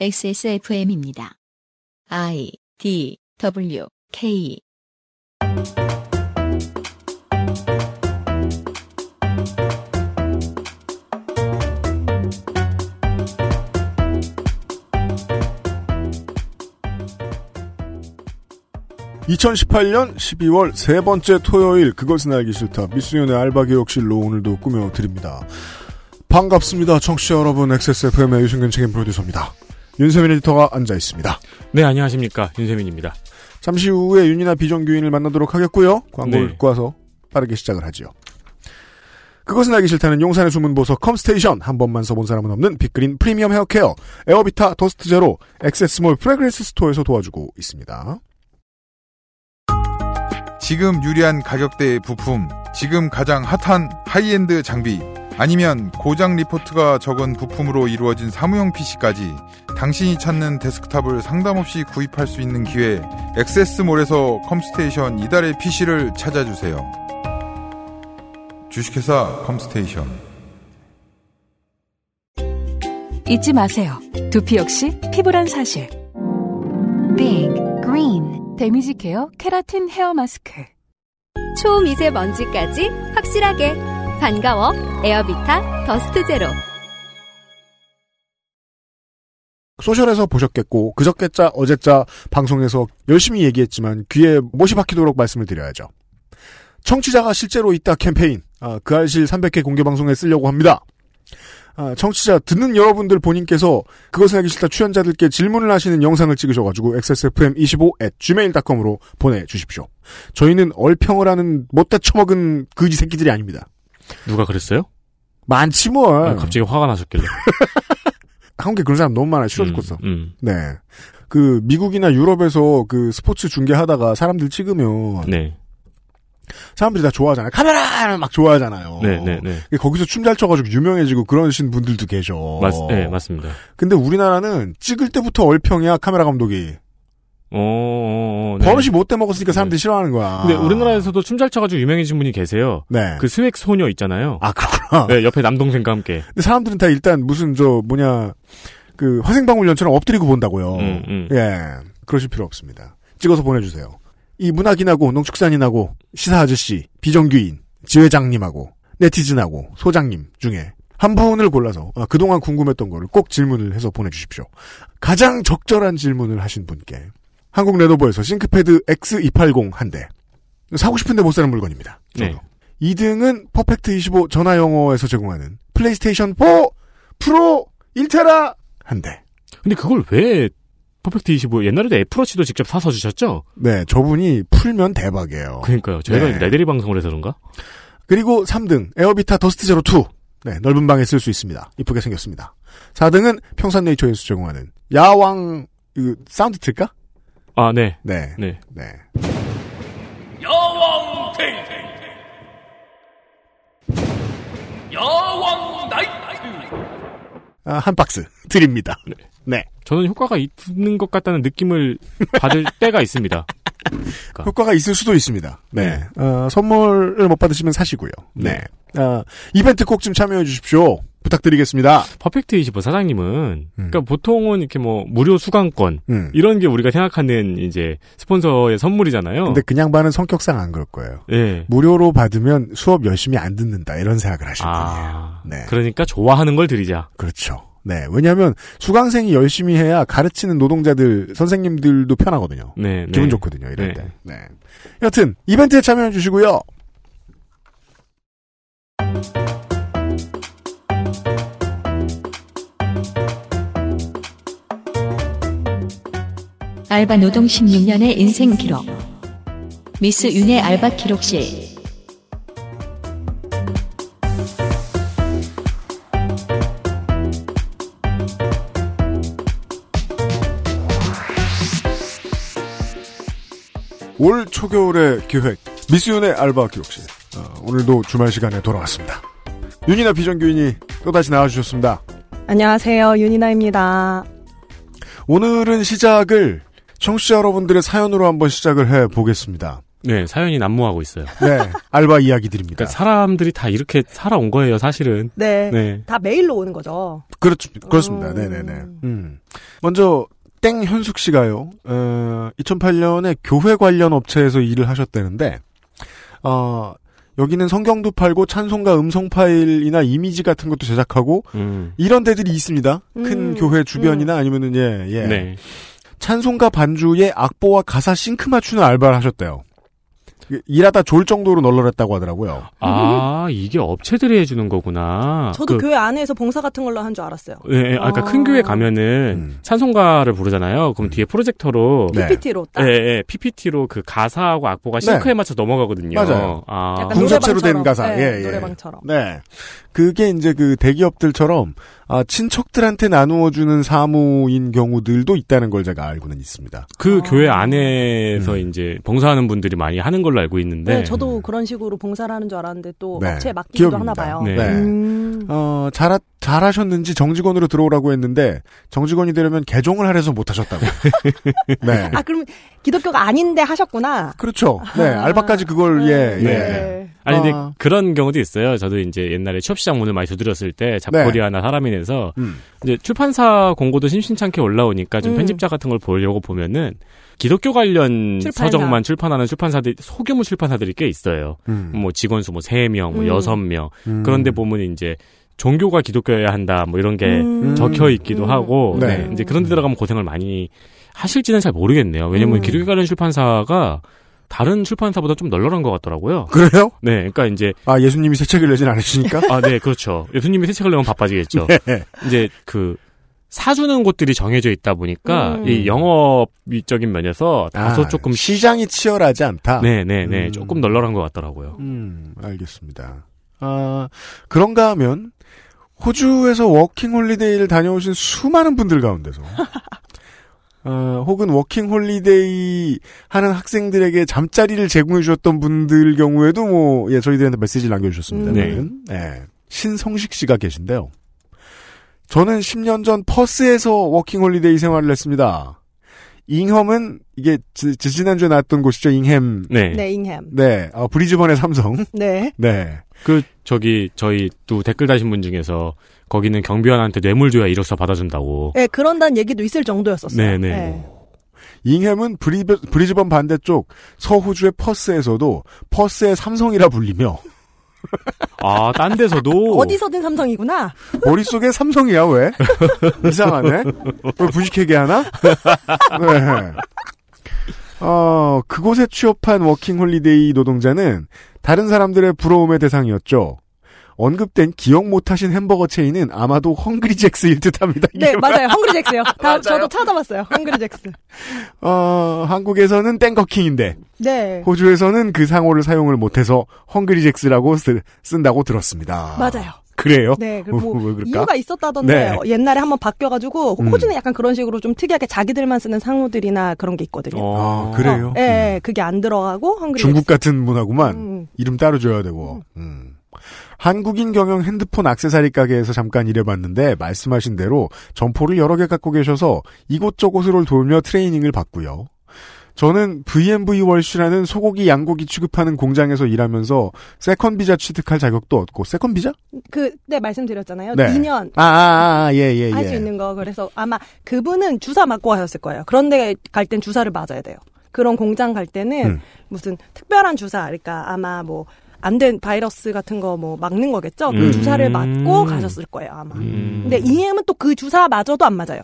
XSFM입니다. I D W K. (2018년 12월) 세 번째 토요일 그것은 알기 싫다. 미스윤의 알바 기록실로 오늘도 꾸며드립니다. 반갑습니다 청취자 여러분. XSFM의 유승균 책임 프로듀서입니다 윤세민 에디터가 앉아 있습니다. 네, 안녕하십니까. 윤세민입니다. 잠시 후에 윤이나 비정규인을 만나도록 하겠고요. 광고를 네. 와서 빠르게 시작을 하죠 그것은 알기 싫다는 용산의 숨은 보석 컴스테이션. 한 번만 써본 사람은 없는 빅그린 프리미엄 헤어케어. 에어비타 더스트 제로. 액세스몰 프레그랜스 스토어에서 도와주고 있습니다. 지금 유리한 가격대의 부품, 지금 가장 핫한 하이엔드 장비, 아니면 고장 리포트가 적은 부품으로 이루어진 사무용 PC까지 당신이 찾는 데스크탑을 상담 없이 구입할 수 있는 기회, 액세스몰에서 컴스테이션 이달의 PC를 찾아주세요. 주식회사 컴스테이션. 잊지 마세요. 두피 역시 피부란 사실. Big Green damage care 케라틴 hair mask. 초미세먼지까지 확실하게 반가워 에어비타 더스트 제로 소셜에서 보셨겠고 그저께자 어제자 방송에서 열심히 얘기했지만 귀에 못이 박히도록 말씀을 드려야죠. 청취자가 실제로 있다 캠페인 아, 그 알실 300회 공개 방송에 쓰려고 합니다. 아, 청취자 듣는 여러분들 본인께서 그것은 알기 싫다 출연자들께 질문을 하시는 영상을 찍으셔가지고 xsfm25@gmail.com으로 보내주십시오. 저희는 얼평을 하는 못다 처먹은 그지 새끼들이 아닙니다. 누가 그랬어요? 많지 뭘. 아, 갑자기 화가 나셨길래. 한국에 그런 사람 너무 많아요. 싫어 죽겠어. 음, 네. 그 미국이나 유럽에서 그 스포츠 중계하다가 사람들 찍으면 음. 네. 사람들이 다 좋아하잖아요. 카메라 막 좋아하잖아요. 네, 네, 네. 거기서 춤 잘 춰가지고 유명해지고 그러신 분들도 계셔. 맞, 네, 맞습니다. 근데 우리나라는 찍을 때부터 얼평이야 카메라 감독이. 어, 네. 버릇이 못돼 먹었으니까 사람들이 싫어하는 거야. 근데 우리나라에서도 춤 잘 춰가지고 유명해진 분이 계세요. 네. 그 스웩 소녀 있잖아요. 아 그렇구나. 네, 옆에 남동생과 함께. 근데 사람들은 다 일단 무슨 저 뭐냐 그 화생방울연처럼 엎드리고 본다고요. 음, 음. 예, 그러실 필요 없습니다. 찍어서 보내주세요. 이 문학인하고 농축산인하고 시사 아저씨, 비정규인, 지회장님하고 네티즌하고 소장님 중에 한 분을 골라서 아, 그동안 궁금했던 거를 꼭 질문을 해서 보내주십시오. 가장 적절한 질문을 하신 분께 한국 레노버에서 싱크패드 X280 한 대. 사고 싶은데 못 사는 물건입니다. 네. 2등은 퍼펙트 25 전화 영어에서 제공하는 플레이스테이션 4 프로 1테라 한 대. 근데 그걸 왜 퍼펙트 25 옛날에도 애플워치도 직접 사서 주셨죠? 네, 저분이 풀면 대박이에요. 그러니까요. 저희가 네. 레데리 방송을 해서 그런가? 그리고 3등 에어비타 더스트 제로 2. 네, 넓은 방에 쓸 수 있습니다. 이쁘게 생겼습니다. 4등은 평산네이처에서 제공하는 야왕 그 사운드 틀까? 아, 네. 네. 네. 네. 여왕 테이프 여왕 나이트 아, 한 박스 드립니다. 네. 저는 효과가 있는 것 같다는 느낌을 받을 때가 있습니다. 그러니까. 효과가 있을 수도 있습니다. 네. 어, 선물을 못 받으시면 사시고요. 네. 어, 이벤트 꼭 좀 참여해 주십시오. 부탁드리겠습니다. 퍼펙트 25 사장님은 그러니까 보통은 이렇게 뭐 무료 수강권 음. 이런 게 우리가 생각하는 이제 스폰서의 선물이잖아요. 근데 그냥 반은 성격상 안 그럴 거예요. 예. 무료로 받으면 수업 열심히 안 듣는다 이런 생각을 하실 분이에요. 아, 네. 그러니까 좋아하는 걸 드리자. 그렇죠. 네. 왜냐하면 수강생이 열심히 해야 가르치는 노동자들 선생님들도 편하거든요. 네, 기분 네. 좋거든요. 이럴 네. 때. 네. 여튼 이벤트에 참여해 주시고요. 알바 노동 16년의 인생 기록. 미스 윤의 알바 기록실. 올 초겨울의 기획 미스 윤의 알바 기록실. 어, 오늘도 주말 시간에 돌아왔습니다. 윤이나 비정규인이 또다시 나와주셨습니다. 안녕하세요. 윤이나입니다. 오늘은 시작을 청취자 여러분들의 사연으로 한번 시작을 해 보겠습니다. 네, 사연이 난무하고 있어요. 네, 알바 이야기들입니다. 그러니까 사람들이 다 이렇게 살아온 거예요, 사실은. 네. 네. 다 메일로 오는 거죠. 그렇죠, 그렇습니다. 음. 네네네. 음. 먼저 땡 현숙 씨가요. 어, 2008년에 교회 관련 업체에서 일을 하셨다는데, 어, 여기는 성경도 팔고 찬송가 음성 파일이나 이미지 같은 것도 제작하고 음. 이런 데들이 있습니다. 큰 음. 교회 주변이나 아니면은 예 예. 네. 찬송가 반주에 악보와 가사 싱크 맞추는 알바를 하셨대요. 일하다 졸 정도로 널널했다고 하더라고요. 아, 이게 업체들이 해주는 거구나. 저도 그, 교회 안에서 봉사 같은 걸로 한 줄 알았어요. 예, 예, 아, 그러니까 아. 큰 교회 가면은 음. 찬송가를 부르잖아요. 그럼 뒤에 프로젝터로 네. PPT로 딱. 예, 예, PPT로 그 가사하고 악보가 싱크에 맞춰 넘어가거든요. 맞아요. 아, 약간 분석체로 된 노래방처럼. 가사. 네, 예, 예. 노래방처럼. 네. 그게 이제 그 대기업들처럼 아, 친척들한테 나누어주는 사무인 경우들도 있다는 걸 제가 알고는 있습니다. 그 아. 교회 안에서 음. 이제 봉사하는 분들이 많이 하는 걸로 알고 있는데. 네, 저도 그런 식으로 봉사를 하는 줄 알았는데 또 네, 업체에 맡기기도 기업입니다. 하나 봐요. 네. 네. 음. 어, 잘, 잘하셨는지 정직원으로 들어오라고 했는데 정직원이 되려면 개종을 하래서 못하셨다고. 네. 아, 그럼 기독교가 아닌데 하셨구나. 그렇죠. 네. 아. 알바까지 그걸 예, 예. 네. 아니 근데 아. 그런 경우도 있어요. 저도 이제 옛날에 취업시장 문을 많이 두드렸을 때 잡코리아나 사람인에서 음. 이제 출판사 공고도 심심찮게 올라오니까 좀 음. 편집자 같은 걸 보려고 보면은 기독교 관련 출판사. 서적만 출판하는 출판사들 소규모 출판사들이 꽤 있어요. 음. 뭐 직원 수뭐 3명, 뭐 음. 6명. 음. 그런데 보면 이제 종교가 기독교여야 한다 뭐 이런 게 음. 적혀 있기도 음. 하고 네. 네. 이제 그런 데 들어가면 고생을 많이 하실지는 잘 모르겠네요. 왜냐면 음. 기독교 관련 출판사가 다른 출판사보다 좀 널널한 것 같더라고요. 그래요? 네, 그러니까 이제 아, 예수님이 새 책을 내진 않으시니까? 아, 네, 그렇죠. 예수님이 새 책을 내면 바빠지겠죠. 네. 이제 그 사주는 곳들이 정해져 있다 보니까 음. 이 영업적인 면에서 다소 아, 조금 시장이 치열하지 않다. 네, 네, 네, 음. 조금 널널한 것 같더라고요. 음, 알겠습니다. 아, 그런가 하면 호주에서 워킹 홀리데이를 다녀오신 수많은 분들 가운데서 어, 혹은 워킹 홀리데이 하는 학생들에게 잠자리를 제공해 주셨던 분들 경우에도 뭐 예, 저희들한테 메시지를 남겨 주셨습니다. 음. 네. 신성식 씨가 계신데요. 저는 10년 전 퍼스에서 워킹 홀리데이 생활을 했습니다. 잉햄은 이게 지, 지난주에 나왔던 곳이죠. 잉햄. 네. 네, 잉햄. 네. 어, 브리즈번의 삼성. 네. 네. 그 저기 저희 또 댓글 다신 분 중에서 거기는 경비원한테 뇌물 줘야 이력서 받아준다고. 네, 그런다는 얘기도 있을 정도였었어요. 네, 네. 잉햄은 브리, 브리즈번 반대쪽 서호주의 퍼스에서도 퍼스의 삼성이라 불리며 아, 딴 데서도 어디서든 삼성이구나. 머릿속에 삼성이야 왜? 이상하네. 왜 분식회계 하나? 네. 어, 그곳에 취업한 워킹 홀리데이 노동자는 다른 사람들의 부러움의 대상이었죠. 언급된 기억 못하신 햄버거 체인은 아마도 헝그리잭스일 듯합니다. 네, 맞아요. 헝그리잭스요. 다 맞아요. 저도 찾아봤어요. 헝그리잭스. 어, 한국에서는 버거킹인데 네. 호주에서는 그 상호를 사용을 못해서 헝그리잭스라고 쓰, 쓴다고 들었습니다. 맞아요. 그래요? 네, 그 뭐, 왜 그럴까? 이유가 있었다던데 네. 옛날에 한번 바뀌어가지고 음. 호주는 약간 그런 식으로 좀 특이하게 자기들만 쓰는 상호들이나 그런 게 있거든요. 어, 아, 그래요? 예, 예, 그게 안 들어가고 헝그리 중국 같은 문화구만. 음. 이름 따로 줘야 되고. 음. 한국인 경영 핸드폰 악세사리 가게에서 잠깐 일해봤는데 말씀하신 대로 점포를 여러 개 갖고 계셔서 이곳저곳을 돌며 트레이닝을 받고요. 저는 V&V Walsh라는 소고기 양고기 취급하는 공장에서 일하면서 second 비자 취득할 자격도 얻고 second 비자? 그, 네, 말씀드렸잖아요. 네. 2년 아, 아, 아, 예, 예, 예. 할 수 있는 거. 그래서 아마 그분은 주사 맞고 하셨을 거예요. 그런데 갈 땐 주사를 맞아야 돼요. 그런 공장 갈 때는 음. 무슨 특별한 주사, 그러니까 아마 뭐 안 된 바이러스 같은 거 뭐 막는 거겠죠. 그 음. 주사를 맞고 가셨을 거예요, 아마. 음. 근데 잉햄은 또 그 주사 맞아도 안 맞아요.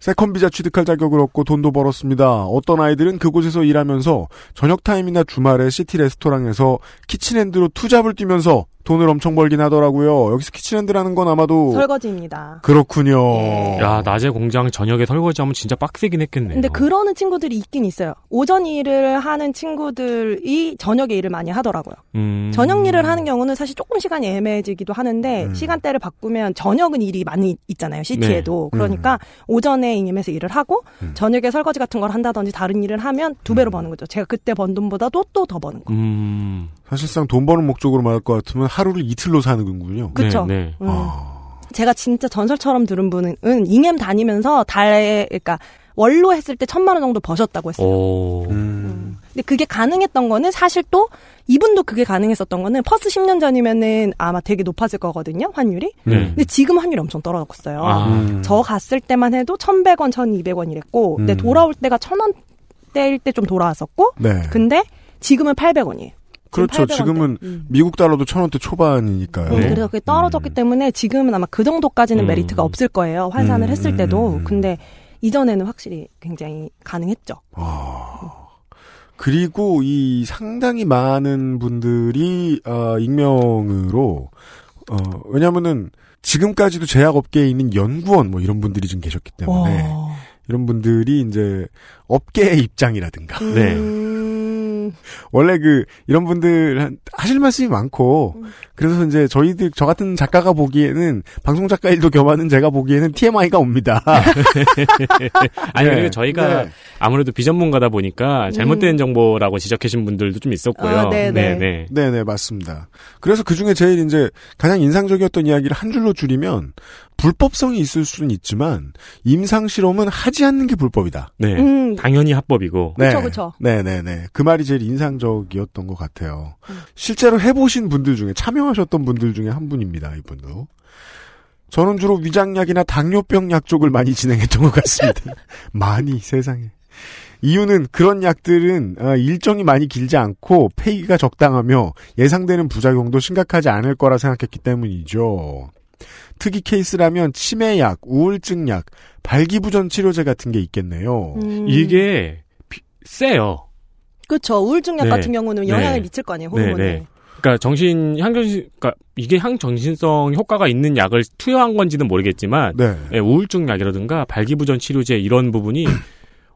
second 비자 취득할 자격을 얻고 돈도 벌었습니다. 어떤 아이들은 그곳에서 일하면서 저녁 타임이나 주말에 city 레스토랑에서 kitchen hand로 투잡을 뛰면서 돈을 엄청 벌긴 하더라고요. 여기서 kitchen hand라는 건 아마도 설거지입니다. 그렇군요. 예. 야, 낮에 공장 저녁에 설거지하면 진짜 빡세긴 했겠네요. 근데 그러는 친구들이 있긴 있어요. 오전 일을 하는 친구들이 저녁에 일을 많이 하더라고요. 음. 저녁 일을 하는 경우는 사실 조금 시간이 애매해지기도 하는데 음. 시간대를 바꾸면 저녁은 일이 많이 있잖아요 city에도 네. 그러니까 오전에 잉햄에서 일을 하고 음. 저녁에 설거지 같은 걸 한다든지 다른 일을 하면 두 배로 버는 거죠 제가 그때 번 돈보다도 또 더 버는 거 음. 사실상 돈 버는 목적으로 말할 것 같으면 하루를 이틀로 사는군요. 그쵸. 네, 네. 음. 아, 제가 진짜 전설처럼 들은 분은 잉햄 다니면서 달에 그러니까 월로 했을 때 천만 원 정도 버셨다고 했어요 오. 음. 근데 그게 가능했던 거는 사실 또 이분도 그게 가능했었던 거는 퍼스 10년 전이면은 아마 되게 높았을 거거든요 환율이. 네. 근데 지금 환율이 엄청 떨어졌어요. 아. 음. 저 갔을 때만 해도 1,100원, 1,200원 이랬고, 근데 음. 돌아올 때가 1,000원 대일 때 좀 돌아왔었고, 네. 근데 지금은 800원이에요. 그렇죠. 지금은 음. 미국 달러도 천 원대 초반이니까요. 음, 그래서 그게 떨어졌기 음. 때문에 지금은 아마 그 정도까지는 음. 메리트가 없을 거예요. 환산을 음, 했을 때도. 음. 근데 이전에는 확실히 굉장히 가능했죠. 아. 그리고 이 상당히 많은 분들이 어, 익명으로 어, 왜냐면은 지금까지도 제약업계에 있는 연구원 뭐 이런 분들이 좀 계셨기 때문에 와. 이런 분들이 이제 업계의 입장이라든가 네. 음, 원래 그 이런 분들 한- 하실 말씀이 많고 음. 그래서 이제 저희들 저 같은 작가가 보기에는 방송 작가 일도 겸하는 제가 보기에는 TMI가 옵니다. 아니 네. 그리고 저희가 네. 아무래도 비전문가다 보니까 잘못된 정보라고 지적하신 분들도 좀 있었고요. 아, 네, 네. 네. 네네 맞습니다. 그래서 그 중에 제일 이제 가장 인상적이었던 이야기를 한 줄로 줄이면 불법성이 있을 수는 있지만 임상 실험은 하지 않는 게 불법이다. 네. 음, 당연히 합법이고. 네. 그쵸, 그쵸. 네네 네. 그 말이 제일 인상적이었던 것 같아요. 음. 실제로 해보신 분들 중에, 참여 하셨던 분들 중에 한 분입니다, 이분도. 저는 주로 위장약이나 당뇨병 약 쪽을 많이 진행했던 것 같습니다. 많이, 세상에. 이유는 그런 약들은 아, 일정이 많이 길지 않고 폐기가 적당하며 예상되는 부작용도 심각하지 않을 거라 생각했기 때문이죠. 특이 케이스라면 치매약, 우울증약, 발기부전 치료제 같은 게 있겠네요. 음. 이게 비- 세요. 그쵸. 우울증약 네. 같은 경우는 영향을 네. 미칠 거 아니에요, 네, 호르몬에. 네. 그러니까 정신 향정신 그러니까 이게 향정신성 효과가 있는 약을 투여한 건지는 모르겠지만 네. 예, 우울증 약이라든가 발기부전 치료제 이런 부분이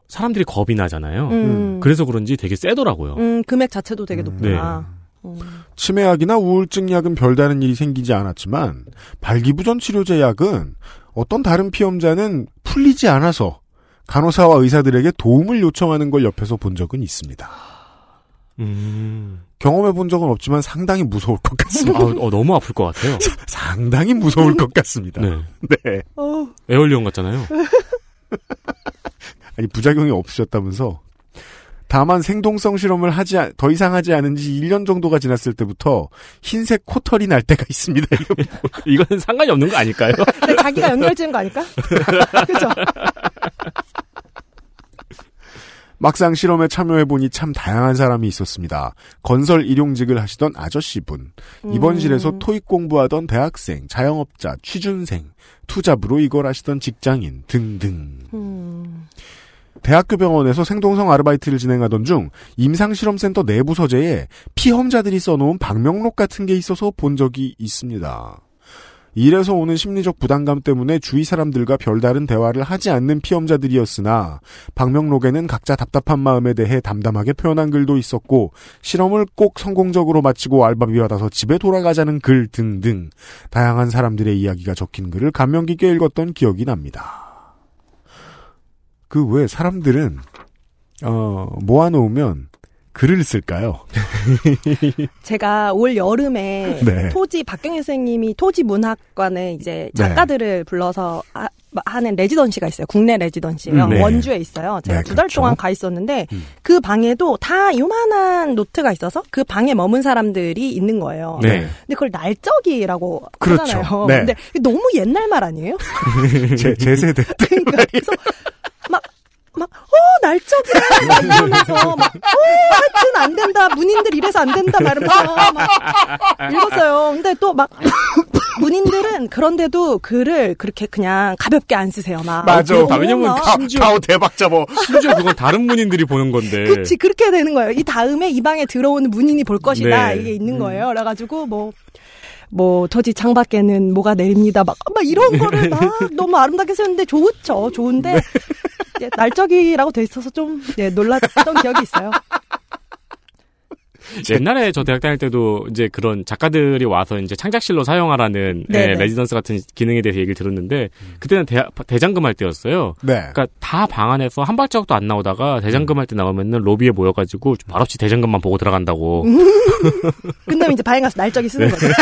사람들이 겁이 나잖아요. 음. 그래서 그런지 되게 세더라고요. 음, 금액 자체도 되게 음. 높구나. 음. 치매약이나 우울증 약은 별다른 일이 생기지 않았지만 발기부전 치료제 약은 어떤 다른 피험자는 풀리지 않아서 간호사와 의사들에게 도움을 요청하는 걸 옆에서 본 적은 있습니다. 음. 경험해 본 적은 없지만 상당히 무서울 것 같습니다. 아, 어, 너무 아플 것 같아요. 상당히 무서울 것 같습니다. 네. 네. 어, 에어리온 같잖아요. 아니 부작용이 없으셨다면서 다만 생동성 실험을 하지 않- 더 이상 하지 않은 지 1년 정도가 지났을 때부터 흰색 코털이 날 때가 있습니다. 이거 이건 상관이 없는 거 아닐까요? 자기가 연결 지은 거 아닐까? 그죠? 막상 실험에 참여해보니 참 다양한 사람이 있었습니다. 건설 일용직을 하시던 아저씨분, 입원실에서 음. 토익 공부하던 대학생, 자영업자, 취준생, 투잡으로 이걸 하시던 직장인 등등. 음. 대학교 병원에서 생동성 아르바이트를 진행하던 중 임상실험센터 내부 서재에 피험자들이 써놓은 방명록 같은 게 있어서 본 적이 있습니다. 일에서 오는 심리적 부담감 때문에 주위 사람들과 별다른 대화를 하지 않는 피험자들이었으나 방명록에는 각자 답답한 마음에 대해 담담하게 표현한 글도 있었고 실험을 꼭 성공적으로 마치고 알바비 받아서 집에 돌아가자는 글 등등 다양한 사람들의 이야기가 적힌 글을 감명 깊게 읽었던 기억이 납니다. 그왜 사람들은 어 모아놓으면 글을 쓸까요? 제가 올 여름에 네. 토지 박경일 선생님이 토지 문학관에 이제 네. 작가들을 불러서 하, 하는 레지던시가 있어요. 국내 레지던시예요. 음, 네. 원주에 있어요. 제가 네, 두달 그렇죠. 동안 가 있었는데 음. 그 방에도 다 요만한 노트가 있어서 그 방에 머문 사람들이 있는 거예요. 네. 근데 그걸 날적이라고 그렇죠. 하잖아요. 네. 근데 너무 옛날 말 아니에요? 제, 제 세대 때 그러니까 그래서 막, 막, 어, 날적이야. 막 이러면서, 막, 어, 하여튼 안 된다. 문인들 이래서 안 된다. 막 이러면서 막 읽었어요. 근데 또 막, 문인들은 그런데도 글을 그렇게 그냥 가볍게 안 쓰세요. 막. 맞아. 어, 아, 왜냐면 막. 가- 가오 대박 잡어. 심지어 그건 다른 문인들이 보는 건데. 그치, 그렇게 되는 거예요. 이 다음에 이 방에 들어오는 문인이 볼 것이다. 네. 이게 있는 거예요. 그래가지고, 뭐, 뭐, 토지 창밖에는 뭐가 내립니다. 막, 막 이런 거를 막 너무 아름답게 쓰는데 좋죠. 좋은데, 예, 날적이라고 돼 있어서 좀, 예, 놀랐던 기억이 있어요. 옛날에 저 대학 다닐 때도 이제 그런 작가들이 와서 이제 창작실로 사용하라는. 예, 레지던스 같은 기능에 대해서 얘기를 들었는데 그때는 대, 대장금 할 때였어요. 네. 그러니까 다 방 안에서 한 발자국도 안 나오다가 대장금 할 때 나오면은 로비에 모여가지고 말없이 대장금만 보고 들어간다고. 끝나면 이제 방에 가서 날적이 쓰는 거죠.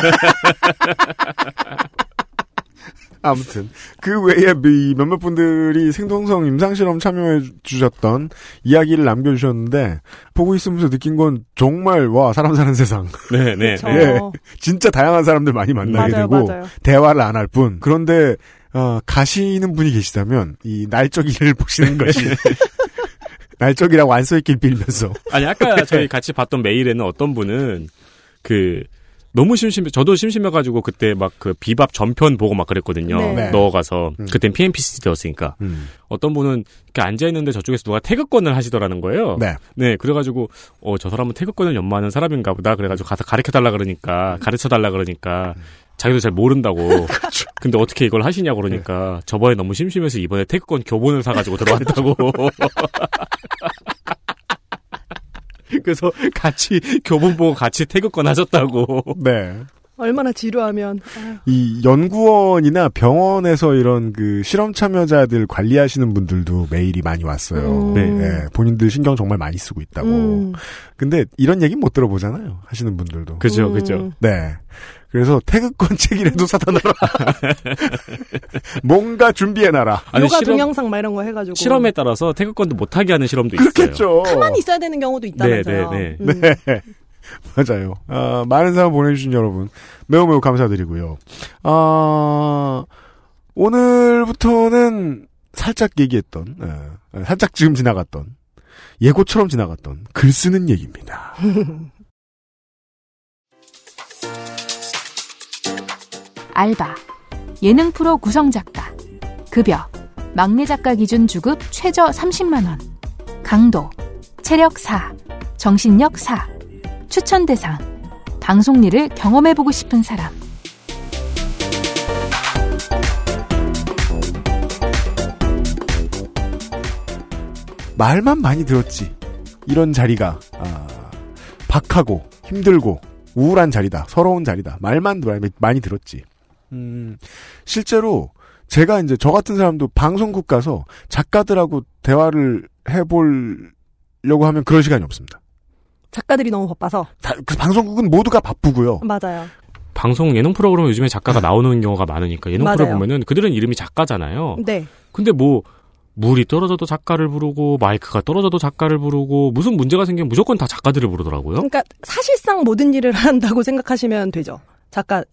아무튼 그 외에 이 몇몇 분들이 생동성 임상실험 참여해 주셨던 이야기를 남겨주셨는데 보고 있으면서 느낀 건 정말 와 사람 사는 세상 네, 네. 그쵸. 예. 진짜 다양한 사람들 많이 만나게 맞아요, 되고 맞아요. 대화를 안 할 뿐. 그런데 어, 가시는 분이 계시다면 이 날짜기를 보시는 것이 날짜기라고 안 써있길 빌면서 아니 아까 저희 같이 봤던 메일에는 어떤 분은 그 너무 심심해 저도 심심해가지고 그때 막 그 비밥 전편 보고 막 그랬거든요. 네. 네. 넣어가서 음. 그땐 PNPC 되었으니까 음. 어떤 분은 이렇게 앉아 있는데 저쪽에서 누가 태극권을 하시더라는 거예요. 네. 그래가지고 어 저 사람은 태극권을 연마하는 사람인가 보다. 그래가지고 가서 가르쳐 달라 그러니까 가르쳐 달라 그러니까 자기도 잘 모른다고. 근데 어떻게 이걸 하시냐 고 그러니까 저번에 너무 심심해서 이번에 태극권 교본을 사가지고 들어왔다고. 그래서 같이 교본 보고 같이 태극권 하셨다고. 네. 얼마나 지루하면. 아유. 이 연구원이나 병원에서 이런 그 실험 참여자들 관리하시는 분들도 메일이 많이 왔어요. 음. 네. 예, 본인들 신경 정말 많이 쓰고 있다고. 음. 근데 이런 얘기 못 들어보잖아요. 하시는 분들도. 그죠, 음. 그죠. 네. 그래서 태극권 책이라도 사다 놔라. 뭔가 준비해놔라. 아니, 요가 실험- 동영상 막 이런 거 해가지고. 실험에 따라서 태극권도 못하게 하는 실험도 있어요. 그렇겠죠. 가만히 있어야 되는 경우도 있다면서요. 네, 네, 음. 네. 맞아요. 아, 많은 사람 보내주신 여러분 매우 매우 감사드리고요. 아, 오늘부터는 살짝 얘기했던, 예, 살짝 지금 지나갔던 예고처럼 지나갔던 글 쓰는 얘기입니다. 알바, 예능 프로 구성 작가, 급여, 막내 작가 기준 주급 최저 30만 원, 강도, 체력 4, 정신력 4, 추천 대상, 방송 일을 경험해보고 싶은 사람. 말만 많이 들었지. 이런 자리가 아, 박하고 힘들고 우울한 자리다. 서러운 자리다. 말만 많이 들었지. 음, 실제로 제가 이제 저 같은 사람도 방송국 가서 작가들하고 대화를 해보려고 하면 그럴 시간이 없습니다. 작가들이 너무 바빠서. 다, 그 방송국은 모두가 바쁘고요. 맞아요. 방송 예능 프로그램 요즘에 작가가 나오는 경우가 많으니까 예능 프로 맞아요. 보면은 그들은 이름이 작가잖아요. 네. 근데 뭐 물이 떨어져도 작가를 부르고 마이크가 떨어져도 작가를 부르고 무슨 문제가 생기면 무조건 다 작가들을 부르더라고요. 그러니까 사실상 모든 일을 한다고 생각하시면 되죠. 작가는.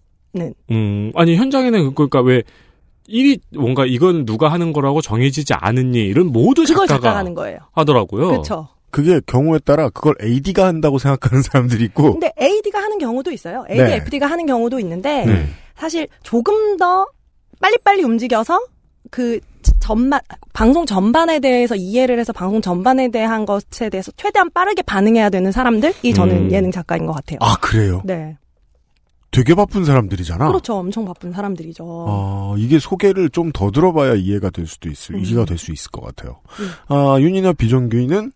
음 아니 현장에는 그러니까 왜 일이 뭔가 이건 누가 하는 거라고 정해지지 않은 일은 모두 작가가 작가가 하는 거예요. 하더라고요. 그렇죠. 그게 경우에 따라 그걸 AD가 한다고 생각하는 사람들이 있고 근데 AD가 하는 경우도 있어요. AD, 네. FD가 하는 경우도 있는데 네. 사실 조금 더 빨리빨리 움직여서 그 전반 방송 전반에 대해서 이해를 해서 방송 전반에 대한 것에 대해서 최대한 빠르게 반응해야 되는 사람들이 저는 음. 예능 작가인 것 같아요. 아 그래요? 네, 되게 바쁜 사람들이잖아. 그렇죠. 엄청 바쁜 사람들이죠. 아, 이게 소개를 좀 더 들어봐야 이해가 될 수도 있을, 음. 이해가 될 수 있을 것 같아요. 음. 아, 윤이나 비정규인은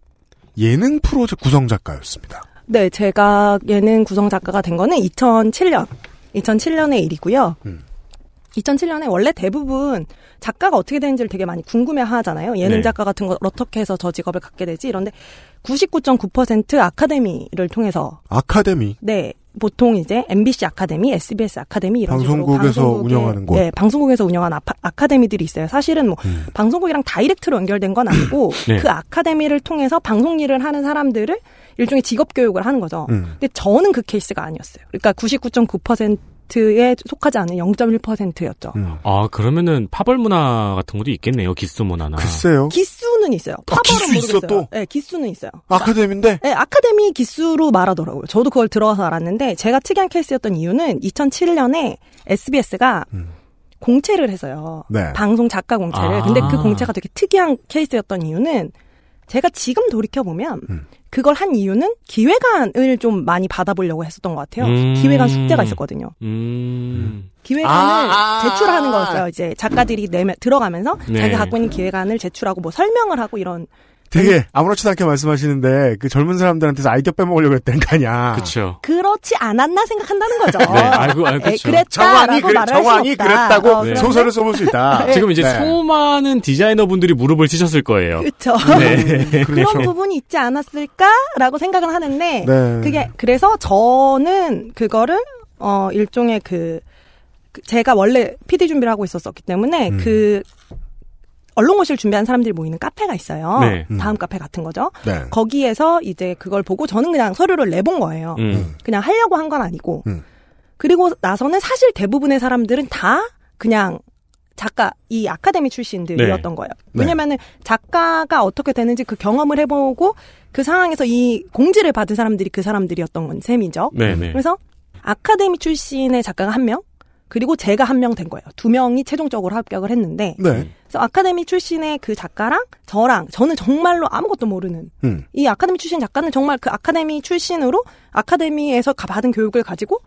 예능 프로 구성 작가였습니다. 네, 제가 예능 구성 작가가 된 거는 2007년, 2007년의 일이고요. 음. 2007년에 원래 대부분 작가가 어떻게 되는지를 되게 많이 궁금해 하잖아요. 예능 네. 작가 같은 걸 어떻게 해서 저 직업을 갖게 되지? 이런데 99.9% 아카데미를 통해서 아카데미. 네, 보통 이제 MBC 아카데미, SBS 아카데미 이런 방송국에서 식으로 방송국에- 운영하는 곳. 네, 방송국에서 운영하는 아파- 아카데미들이 있어요. 사실은 뭐 음. 방송국이랑 direct로 연결된 건 아니고 네. 그 아카데미를 통해서 방송 일을 하는 사람들을 일종의 직업 교육을 하는 거죠. 음. 근데 저는 그 케이스가 아니었어요. 그러니까 99.9% 에 속하지 않은 0.1%였죠. 음. 아 그러면은 파벌 문화 같은 것도 있겠네요. 기수 문화나. 글쎄요. 기수는 있어요. 파벌은 기수 있어, 모르겠어요. 또? 네, 기수는 있어요. 아카데미인데? 네, 아카데미 기수로 말하더라고요. 저도 그걸 들어와서 알았는데 제가 특이한 케이스였던 이유는 2007년에 SBS가 음. 공채를 해서요. 네. 방송 작가 공채를. 아. 근데 그 공채가 되게 특이한 케이스였던 이유는 제가 지금 돌이켜 보면 음. 그걸 한 이유는 기획안을 좀 많이 받아보려고 했었던 것 같아요. 음. 기획안 숙제가 있었거든요. 음. 기획안을 아, 아. 제출하는 거였어요. 이제 작가들이 내면 들어가면서 네. 자기가 갖고 있는 기획안을 제출하고 뭐 설명을 하고 이런 되게 아무렇지도 않게 말씀하시는데 그 젊은 사람들한테서 아이디어 빼먹으려고 했다는 거 아니야. 그쵸. 그렇지 않았나 생각한다는 거죠. 네, 알고, 알고. 그랬다라고 정황이, 할 정황이. 그랬다고 어, 네. 소설을 써볼 수 있다. 지금 이제 네. 수많은 디자이너 분들이 무릎을 치셨을 거예요. 그쵸. 네. 그렇죠. 그런 부분이 있지 않았을까라고 생각은 하는데 네. 그게 그래서 저는 그거를 어 일종의 그그 제가 원래 PD 준비를 하고 있었었기 때문에 음. 그 언론고시를 준비한 사람들이 모이는 카페가 있어요. 네. 음. 다음 카페 같은 거죠. 네. 거기에서 이제 그걸 보고 저는 그냥 서류를 내본 거예요. 음. 그냥 하려고 한 건 아니고. 음. 그리고 나서는 사실 대부분의 사람들은 다 그냥 작가 이 아카데미 출신들이었던 거예요. 네. 왜냐면은 작가가 어떻게 되는지 그 경험을 해보고 그 상황에서 이 공지를 받은 사람들이 그 사람들이었던 건 셈이죠. 네네. 그래서 아카데미 출신의 작가가 한 명, 그리고 제가 한 명 된 거예요. 두 명이 최종적으로 합격을 했는데, 네. 그래서 아카데미 출신의 그 작가랑 저랑 저는 정말로 아무것도 모르는 음. 이 아카데미 출신 작가는 정말 그 아카데미 출신으로 아카데미에서 가- 받은 교육을 가지고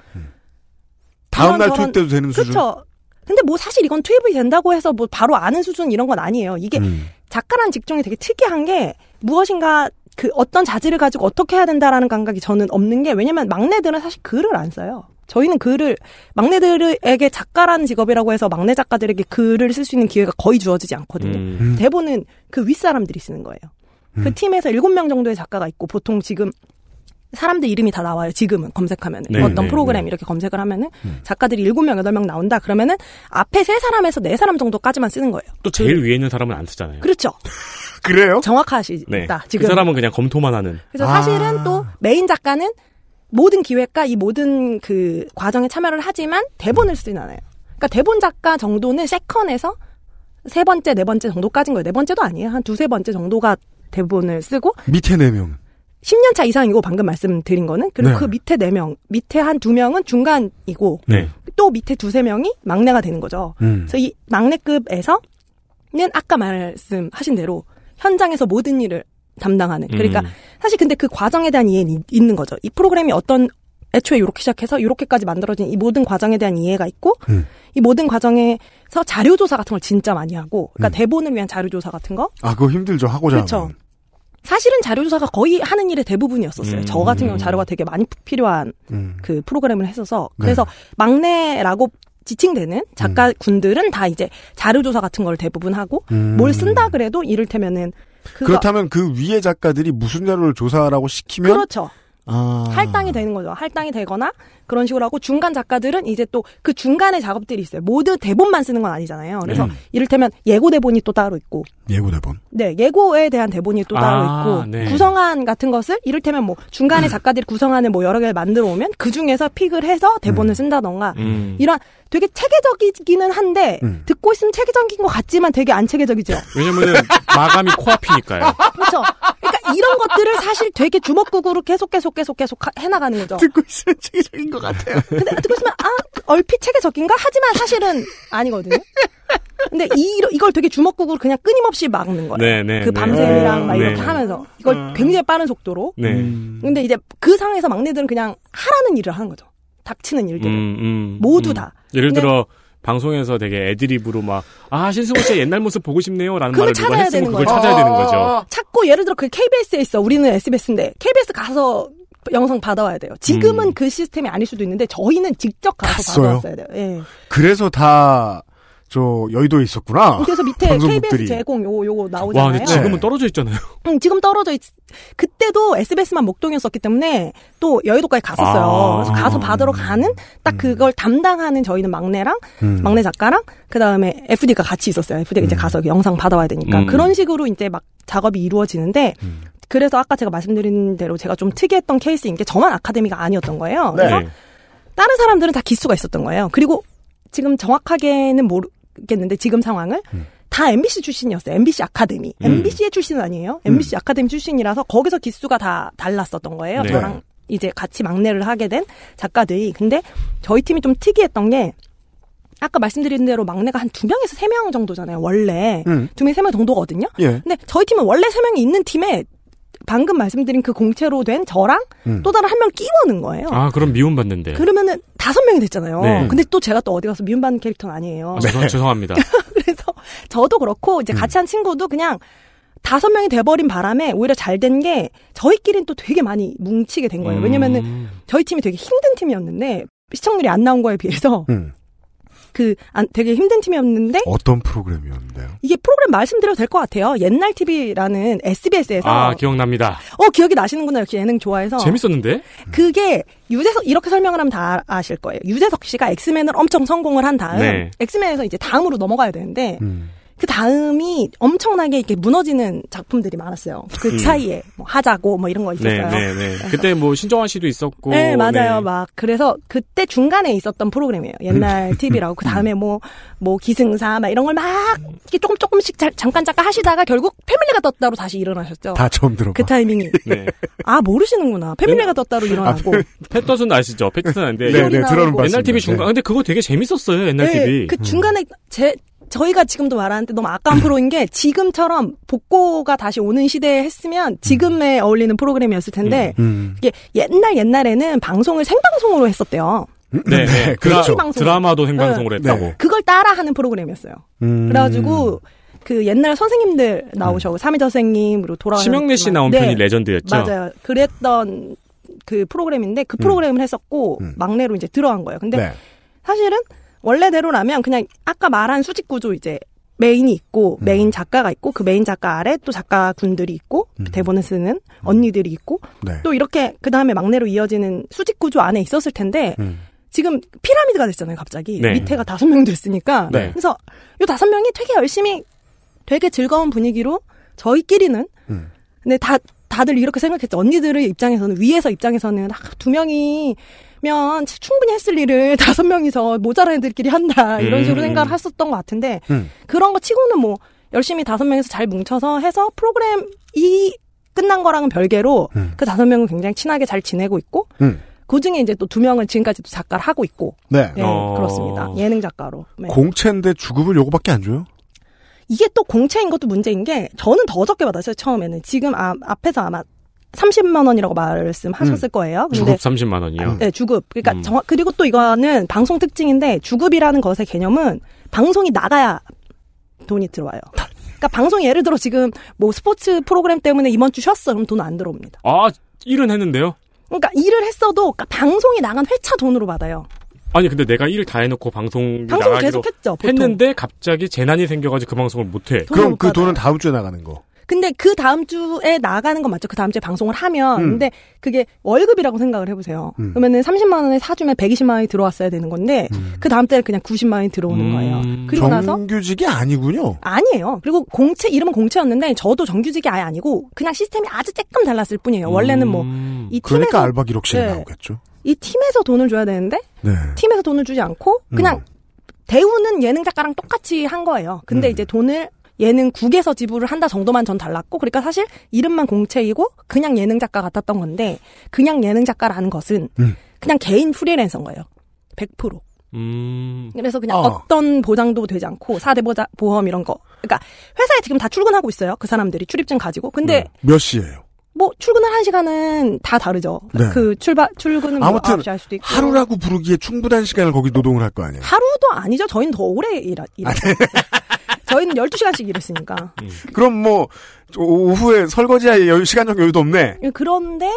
다음 날 이런 투입 돼도 되는 수준. 그렇죠. 근데 뭐 사실 이건 투입이 된다고 해서 뭐 바로 아는 수준 이런 건 아니에요. 이게 음. 작가라는 직종이 되게 특이한 게 무엇인가 그 어떤 자질을 가지고 어떻게 해야 된다라는 감각이 저는 없는 게 왜냐면 막내들은 사실 글을 안 써요. 저희는 글을 막내들에게 작가라는 직업이라고 해서 막내 작가들에게 글을 쓸 수 있는 기회가 거의 주어지지 않거든요. 음. 음. 대본은 그 윗사람들이 쓰는 거예요. 그 음. 팀에서 일곱 명 정도의 작가가 있고 보통 지금 사람들 이름이 다 나와요. 지금은 검색하면은 네, 어떤 네, 프로그램 네. 이렇게 검색을 하면은 음. 작가들이 일곱 명 여덟 명 나온다. 그러면은 앞에 세 사람에서 네 사람 정도까지만 쓰는 거예요. 또 제일 위에 있는 사람은 안 쓰잖아요. 그렇죠. 그래요? 정확하시다. 네. 지금 그 사람은 그냥 검토만 하는. 그래서 아. 사실은 또 메인 작가는 모든 기획과 이 모든 그 과정에 참여를 하지만 대본을 쓰진 않아요. 그러니까 대본 작가 정도는 세컨에서 세 번째, 네 번째 정도까지인 거예요. 네 번째도 아니에요. 한 두세 번째 정도가 대본을 쓰고 밑에 네 명. 10년 차 이상이고 방금 말씀드린 거는 그리고 네. 그 밑에 네 명, 밑에 한 두 명은 중간이고 네. 또 밑에 두세 명이 막내가 되는 거죠. 음. 그래서 이 막내급에서는 아까 말씀하신 대로 현장에서 모든 일을 담당하는. 그러니까 음. 사실 근데 그 과정에 대한 이해는 이- 있는 거죠. 이 프로그램이 어떤 애초에 이렇게 시작해서 이렇게까지 만들어진 이 모든 과정에 대한 이해가 있고 음. 이 모든 과정에서 자료 조사 같은 걸 진짜 많이 하고 그러니까 음. 대본을 위한 자료 조사 같은 거 아, 그거 힘들죠. 하고자 그렇죠. 사실은 자료 조사가 거의 하는 일의 대부분이었었어요. 음. 저 같은 경우 자료가 되게 많이 필요한 음. 그 프로그램을 했어서 네. 그래서 막내라고 지칭되는 작가 군들은 다 이제 자료 조사 같은 걸 대부분 하고 음. 뭘 쓴다 그래도 이를테면은 그렇다면 그 위에 작가들이 무슨 자료를 조사하라고 시키면 그렇죠. 아. 할당이 되는 거죠. 할당이 되거나 그런 식으로 하고 중간 작가들은 이제 또 그 중간에 작업들이 있어요. 모두 대본만 쓰는 건 아니잖아요. 그래서 네. 이를테면 예고 대본이 또 따로 있고, 예고 대본. 네 예고에 대한 대본이 또 따로 아, 있고 네. 구성안 같은 것을 이를테면 뭐 중간에 작가들이 구성안을 뭐 여러 개를 만들어 오면 그 중에서 픽을 해서 대본을 쓴다던가 음. 이런 되게 체계적이기는 한데 음. 듣고 있으면 체계적인 것 같지만 되게 안 체계적이죠. 왜냐면은 마감이 코앞이니까요. 그렇죠. 이런 것들을 사실 되게 주먹구구로 계속 계속 계속 계속 하- 해나가는 거죠. 듣고 있으면 체계적인 것 같아요. 근데 듣고 있으면 아 얼핏 체계적인가 하지만 사실은 아니거든요. 근데 이 이걸 되게 주먹구구로 그냥 끊임없이 막는 거예요. 네, 네. 그 네. 밤샘이랑 막 네. 이렇게 하면서 이걸 굉장히 빠른 속도로. 네. 음. 근데 이제 그 상황에서 막내들은 그냥 하라는 일을 하는 거죠. 닥치는 일들을 음, 음, 모두 음. 다. 예를 근데- 들어 방송에서 되게 애드립으로 막 아 신승호 씨의 옛날 모습 보고 싶네요 라는 그걸 말을 누가 찾아야 했으면 되는 그걸 거예요. 찾아야 되는 거죠. 찾고 예를 들어 그 KBS에 있어. 우리는 SBS인데 KBS 가서 영상 받아와야 돼요. 지금은 음. 그 시스템이 아닐 수도 있는데 저희는 직접 가서 갔어요? 받아왔어야 돼요. 예. 그래서 다, 저, 여의도에 있었구나. 그래서 밑에 방송국들이. KBS 제공 요거 요거 와, 나오잖아요. 근데 지금은 네. 떨어져 있잖아요. 응, 지금 떨어져 있. 그때도 SBS만 목동이었었기 때문에 또 여의도까지 갔었어요. 아. 그래서 가서 받으러 가는 딱 그걸 담당하는 저희는 막내랑 음. 막내 작가랑 그 다음에 FD가 같이 있었어요. FD가 이제 음. 가서 영상 받아와야 되니까 음. 그런 식으로 이제 막 작업이 이루어지는데 음. 그래서 아까 제가 말씀드린 대로 제가 좀 특이했던 케이스인 게 저만 아카데미가 아니었던 거예요. 그래서 네. 다른 사람들은 다 기수가 있었던 거예요. 그리고 지금 정확하게는 모르겠는데 지금 상황을 음. 다 MBC 출신이었어요. MBC 아카데미. 음. MBC의 출신은 아니에요. MBC 아카데미 출신이라서 거기서 기수가 다 달랐었던 거예요. 네. 저랑 이제 같이 막내를 하게 된 작가들이. 근데 저희 팀이 좀 특이했던 게 아까 말씀드린 대로 막내가 한 두 명에서 세 명 정도잖아요. 원래 음. 두 명, 세 명 정도거든요. 예. 근데 저희 팀은 원래 세 명이 있는 팀에 방금 말씀드린 그 공채로 된 저랑 음. 또 다른 한 명 끼워는 거예요. 아 그럼 미움 받는데. 그러면은 다섯 명이 됐잖아요. 네. 근데 또 제가 또 어디 가서 미움받는 캐릭터는 아니에요. 아, 죄송, 죄송합니다. 그래서 저도 그렇고 이제 같이 한 친구도 그냥 다섯 명이 돼버린 바람에 오히려 잘 된 게 저희끼리는 또 되게 많이 뭉치게 된 거예요. 왜냐면은 음. 저희 팀이 되게 힘든 팀이었는데 시청률이 안 나온 거에 비해서 음. 그 안- 되게 힘든 팀이었는데 어떤 프로그램이었는데요? 이게 프로그램 말씀드려도 될 것 같아요. 옛날 TV라는 SBS에서 아, 기억납니다. 어 기억이 나시는구나 역시 예능 좋아해서 재밌었는데? 그게 유재석 이렇게 설명을 하면 다 아실 거예요. 유재석 씨가 엑스맨을 엄청 성공을 한 다음 네. 엑스맨에서 이제 다음으로 넘어가야 되는데 음. 그 다음이 엄청나게 이렇게 무너지는 작품들이 많았어요. 그 음. 사이에 뭐 하자고 뭐 이런 거 네, 있었어요. 네, 네. 그때 뭐 신정환 씨도 있었고. 네, 맞아요. 네. 막 그래서 그때 중간에 있었던 프로그램이에요. 옛날 TV라고 그 다음에 뭐뭐 기승사 막 이런 걸 막 이렇게 조금 조금씩 자- 잠깐 잠깐 하시다가 결국 패밀리가 떴다로 다시 일어나셨죠. 다 처음 들어봐. 그 타이밍이 네. 아 모르시는구나. 패밀리가 떴다로 일어나고 패터슨 아시죠? 패터슨 아는데. 네, 네. 들어는 봤습니다. 옛날 TV 중간. 네. 근데 그거 되게 재밌었어요. 옛날 네, TV. 그 중간에 제 저희가 지금도 말하는데 너무 아까운 프로인 게 지금처럼 복고가 다시 오는 시대에 했으면 지금에 어울리는 프로그램이었을 텐데 음. 이게 옛날 옛날에는 방송을 생방송으로 했었대요. 네, 네. 그렇죠. 드라, 드라마도 생방송으로 네. 했다고. 그걸 따라하는 프로그램이었어요. 음. 그래가지고 그 옛날 선생님들 나오셔고 삼희저 선생님 으로 돌아가는 심영래 씨 나온 네, 편이 레전드였죠. 맞아요. 그랬던 그 프로그램인데 그 프로그램을 했었고 음. 막내로 이제 들어간 거예요. 근데 네. 사실은 원래대로라면 그냥 아까 말한 수직 구조 이제 main이 있고 음. 메인 작가가 있고 그 메인 작가 아래 또 작가군들이 있고 음. 대본을 쓰는 언니들이 있고 네. 또 이렇게 그 다음에 막내로 이어지는 수직 구조 안에 있었을 텐데 음. 지금 피라미드가 됐잖아요 갑자기 네. 밑에가 다섯 명 됐으니까 네. 그래서 요 다섯 명이 되게 열심히 되게 즐거운 분위기로 저희끼리는 음. 근데 다 다들 이렇게 생각했죠 언니들의 입장에서는 위에서 입장에서는 아, 두 명이 면 충분히 했을 일을 다섯 명이서 모자란 애들끼리 한다 이런 식으로 음. 생각을 했었던 것 같은데 음. 그런 거 치고는 뭐 열심히 다섯 명이서 잘 뭉쳐서 해서 프로그램이 끝난 거랑은 별개로 음. 그 다섯 명은 굉장히 친하게 잘 지내고 있고 음. 그 중에 이제 또 두 명은 지금까지도 작가를 하고 있고 네. 네, 어. 그렇습니다 예능 작가로 네. 공채인데 주급을 요거밖에 안 줘요? 이게 또 공채인 것도 문제인 게 저는 더 적게 받았어요 처음에는 지금 아, 앞에서 아마 30만 원이라고 말씀하셨을 거예요 근데 주급 30만 원이요. 네, 주급. 그러니까 음. 정- 그리고 또 이거는 방송 특징인데 주급이라는 것의 개념은 방송이 나가야 돈이 들어와요. 그러니까 방송이 예를 들어 지금 뭐 스포츠 프로그램 때문에 이번 주 쉬었어. 그럼 돈 안 들어옵니다. 아, 일은 했는데요? 그러니까 일을 했어도 그러니까 방송이 나간 회차 돈으로 받아요. 아니, 근데 내가 일다 해놓고 방송 방송 나가기로 계속 했죠. 보통. 했는데 갑자기 재난이 생겨가지고 그 방송을 못해. 그럼 못그 받아요. 돈은 다음 주에 나가는 거. 근데 그 다음 주에 나가는 건 맞죠. 그 다음 주에 방송을 하면. 음. 근데 그게 월급이라고 생각을 해보세요. 음. 그러면은 30만 원에 사주면 120만 원이 들어왔어야 되는 건데 그 다음 때는 그냥 90만 원이 들어오는 음. 거예요. 그리고 나서 정규직이 아니군요. 아니에요. 그리고 공채 이름은 공채였는데 저도 정규직이 아예 아니고 그냥 시스템이 아주 조금 달랐을 뿐이에요. 원래는 뭐이 음. 그러니까 팀에서 알바 기록실에 네. 나오겠죠. 이 팀에서 돈을 줘야 되는데 네. 팀에서 돈을 주지 않고 그냥 음. 대우는 예능 작가랑 똑같이 한 거예요. 근데 음. 이제 돈을 예능국에서 지불을 한다 정도만 전 달랐고 그러니까 사실 이름만 공채이고 그냥 예능 작가 같았던 건데 그냥 예능 작가라는 것은 음. 그냥 개인 프리랜서인 거예요. 100%. 음. 그래서 그냥 어. 어. 떤 보장도 되지 않고 사대 보자 보험 이런 거. 그러니까 회사에 지금 다 출근하고 있어요. 그 사람들이 출입증 가지고. 근데 몇 시예요? 뭐 출근을 한 시간은 다 다르죠. 네. 그 출발 출근은 뭐 아무튼 9시 할 수도 있고. 하루라고 부르기에 충분한 시간을 거기 노동을 할 거 아니에요. 하루도 아니죠. 저희는 더 오래 일하, 일하. 네. 저희는 12시간씩 일했으니까. 그럼 뭐 오후에 설거지할 여유, 시간적 여유도 없네. 그런데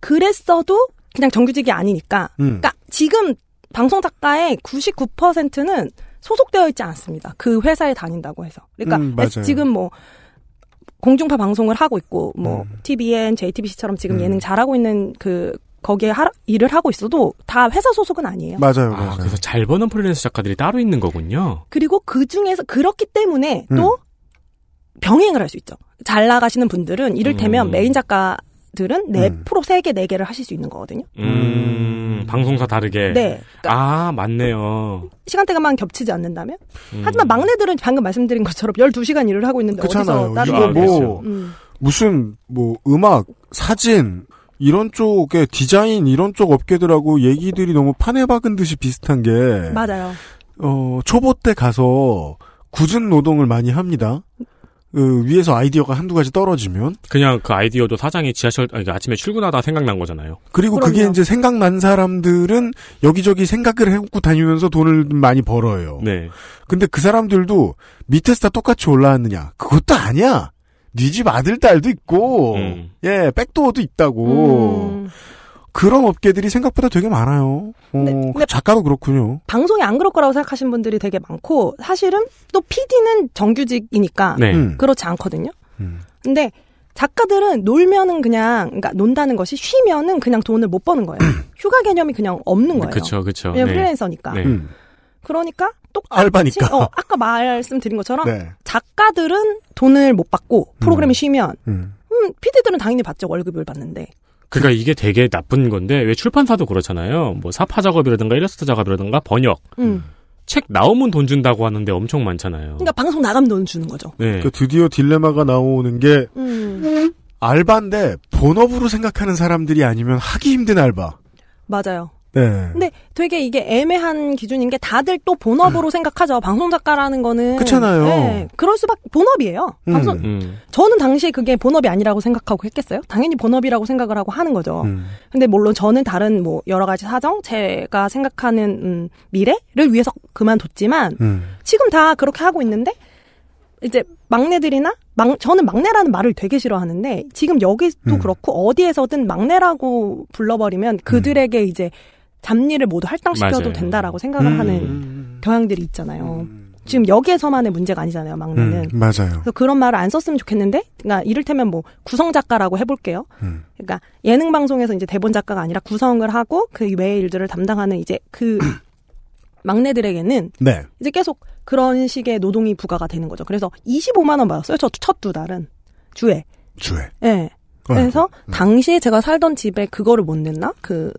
그랬어도 그냥 정규직이 아니니까. 음. 그러니까 지금 방송 작가의 99%는 소속되어 있지 않습니다. 그 회사에 다닌다고 해서. 그러니까 음, 맞아요. 지금 뭐 공중파 방송을 하고 있고 뭐 음. TVN, JTBC처럼 지금 음. 예능 잘하고 있는 그 거기에 하, 일을 하고 있어도 다 회사 소속은 아니에요. 맞아요, 아, 맞아요. 그래서 잘 버는 프리랜서 작가들이 따로 있는 거군요. 그리고 그 중에서 그렇기 때문에 음. 또 병행을 할 수 있죠. 잘 나가시는 분들은 이를테면 음. 메인 작가 들은 네 음. 프로 3개, 4개를 하실 수 있는 거거든요. 음, 방송사 다르게. 네. 그러니까 아, 맞네요. 시간대가만 겹치지 않는다면? 음. 하지만 막내들은 방금 말씀드린 것처럼 12시간 일을 하고 있는데 그렇잖아요. 어디서 따로 이거 아, 뭐. 음. 무슨 뭐 음악, 사진 이런 쪽에 디자인 이런 쪽 업계들하고 얘기들이 너무 판에 박은 듯이 비슷한 게 맞아요. 어, 초보 때 가서 굳은 노동을 많이 합니다. 그 위에서 아이디어가 한두 가지 떨어지면 그냥 그 아이디어도 사장이 지하철, 아니, 아침에 출근하다 생각난 거잖아요. 그리고 그게 그럼요. 이제 생각난 사람들은 여기저기 생각을 해갖고 다니면서 돈을 많이 벌어요. 네. 근데 그 사람들도 밑에서 다 똑같이 올라왔느냐? 그것도 아니야. 네 집 아들 딸도 있고, 음. 예, 백도어도 있다고. 음. 그런 업계들이 생각보다 되게 많아요. 어, 네, 그 근데- 작가도 그렇군요. 방송이 안 그럴 거라고 생각하시는 분들이 되게 많고 사실은 또 PD는 정규직이니까 네. 음. 그렇지 않거든요. 음. 근데 작가들은 놀면은 그냥 그러니까 논다는 것이 쉬면은 그냥 돈을 못 버는 거예요. 휴가 개념이 그냥 없는 거예요. 그쵸, 그쵸. 왜냐면 네. 프리랜서니까. 네. 음. 그러니까 똑같이 알바니까. 어, 아까 말씀드린 것처럼 네. 작가들은 돈을 못 받고 프로그램이 쉬면 음. 음, PD들은 당연히 받죠. 월급을 받는데. 그러니까 이게 되게 나쁜 건데 왜 출판사도 그렇잖아요. 뭐 사파 작업이라든가 일러스트 작업이라든가 번역 음. 책 나오면 돈 준다고 하는데 엄청 많잖아요. 그러니까 방송 나가면 돈 주는 거죠. 네. 그 드디어 딜레마가 나오는 게 음. 알바인데 본업으로 생각하는 사람들이 아니면 하기 힘든 알바. 맞아요. 네. 근데 되게 이게 애매한 기준인 게 다들 또 본업으로 생각하죠. 방송 작가라는 거는 그렇잖아요. 네, 그럴 수밖에 본업이에요. 음. 방송 음. 저는 당시에 그게 본업이 아니라고 생각하고 했겠어요. 당연히 본업이라고 생각을 하고 하는 거죠. 음. 근데 물론 저는 다른 뭐 여러 가지 사정, 제가 생각하는 음, 미래를 위해서 그만뒀지만 음. 지금 다 그렇게 하고 있는데 이제 막내들이나 막 저는 막내라는 말을 되게 싫어하는데 지금 여기도 음. 그렇고 어디에서든 막내라고 불러버리면 그들에게 이제 잡일을 모두 할당시켜도 맞아요. 된다라고 생각을 음. 하는 음. 경향들이 있잖아요. 음. 지금 여기에서만의 문제가 아니잖아요, 막내는. 음. 맞아요. 그래서 그런 말을 안 썼으면 좋겠는데, 그러니까 이를테면 뭐 구성 작가라고 해볼게요. 음. 그러니까 예능 방송에서 이제 대본 작가가 아니라 구성을 하고 그 외의 일들을 담당하는 이제 그 막내들에게는 네. 이제 계속 그런 식의 노동이 부과가 되는 거죠. 그래서 25만 원 받았어요. 저 첫 두 달은 주에. 주에. 예. 그래서 당시에 제가 살던 집에 그거를 못 냈나? 그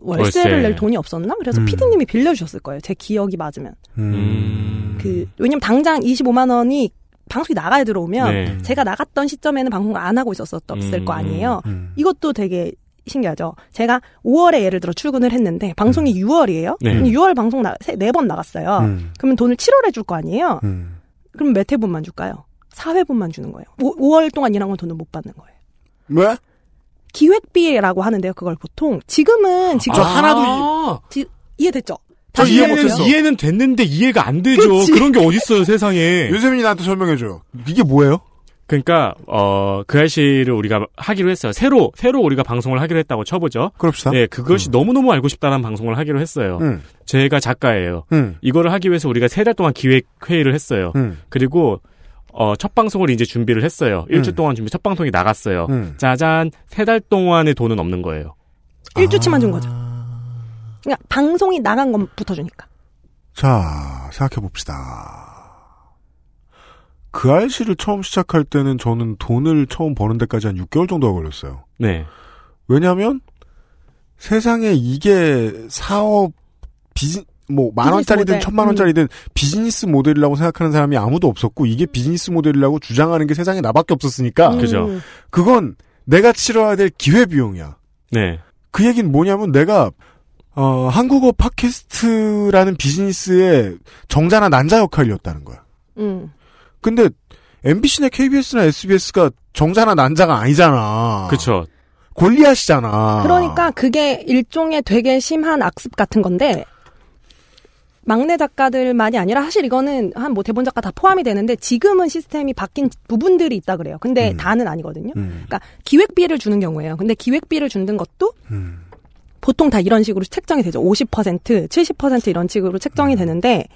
월세를 월세. 낼 돈이 없었나? 그래서 음. 피디님이 빌려주셨을 거예요. 제 기억이 맞으면. 음. 그 왜냐면 당장 25만 원이 방송이 나가야 들어오면 네. 제가 나갔던 시점에는 방송을 안 하고 있었을 음. 거 아니에요. 음. 이것도 되게 신기하죠. 제가 5월에 예를 들어 출근을 했는데 방송이 6월이에요. 네. 6월 방송 네번 나갔어요. 음. 그러면 돈을 7월에 줄 거 아니에요. 음. 그럼 몇 회분만 줄까요? 4회분만 주는 거예요. 5, 월 동안 일한 건 돈을 못 받는 거예요. 왜? 기획비라고 하는데요. 그걸 보통 지금은 지금 저 하나도 아, 이해됐죠? 저 이해 이해는, 못했어. 이해는 됐는데 이해가 안 되죠. 그치. 그런 게 어딨어요, 세상에. 유세민이 나한테 설명해줘요. 이게 뭐예요? 그러니까 어, 그 아이씨를 우리가 하기로 했어요. 새로 새로 우리가 방송을 하기로 했다고 쳐보죠. 그럽시다. 네, 그것이 너무 너무 알고 싶다는 방송을 하기로 했어요. 음. 제가 작가예요. 음. 이거를 하기 위해서 우리가 세 달 동안 기획 회의를 했어요. 음. 그리고 어, 첫 방송을 이제 준비를 했어요. 일주 음. 동안 준비 첫 방송이 나갔어요. 음. 짜잔, 세 달 동안의 돈은 없는 거예요. 일주치만 준 거죠. 그러니까 방송이 나간 것부터 주니까. 자, 생각해 봅시다. 그 알씨를 처음 시작할 때는 저는 돈을 처음 버는 데까지 한 6개월 정도가 걸렸어요. 네. 왜냐면, 세상에 이게 사업, 비즈, 뭐, 만 원짜리든 모델. 천만 원짜리든 비즈니스 모델이라고 생각하는 사람이 아무도 없었고, 이게 비즈니스 모델이라고 주장하는 게 세상에 나밖에 없었으니까, 음. 그죠. 그건 내가 치러야 될 기회 비용이야. 네. 그 얘기는 뭐냐면 내가 어, 한국어 팟캐스트라는 비즈니스의 정자나 난자 역할이었다는 거야. 음. 근데 MBC나 KBS나 SBS가 정자나 난자가 아니잖아. 그쵸. 골리앗이잖아. 그러니까 그게 일종의 되게 심한 악습 같은 건데 막내 작가들만이 아니라 사실 이거는 한 뭐 대본 작가 다 포함이 되는데 지금은 시스템이 바뀐 부분들이 있다 그래요. 근데 음. 다는 아니거든요. 음, 그러니까 기획비를 주는 경우에요. 근데 기획비를 주는 것도 음, 보통 다 이런 식으로 책정이 되죠. 50%, 70% 이런 식으로 책정이 되는데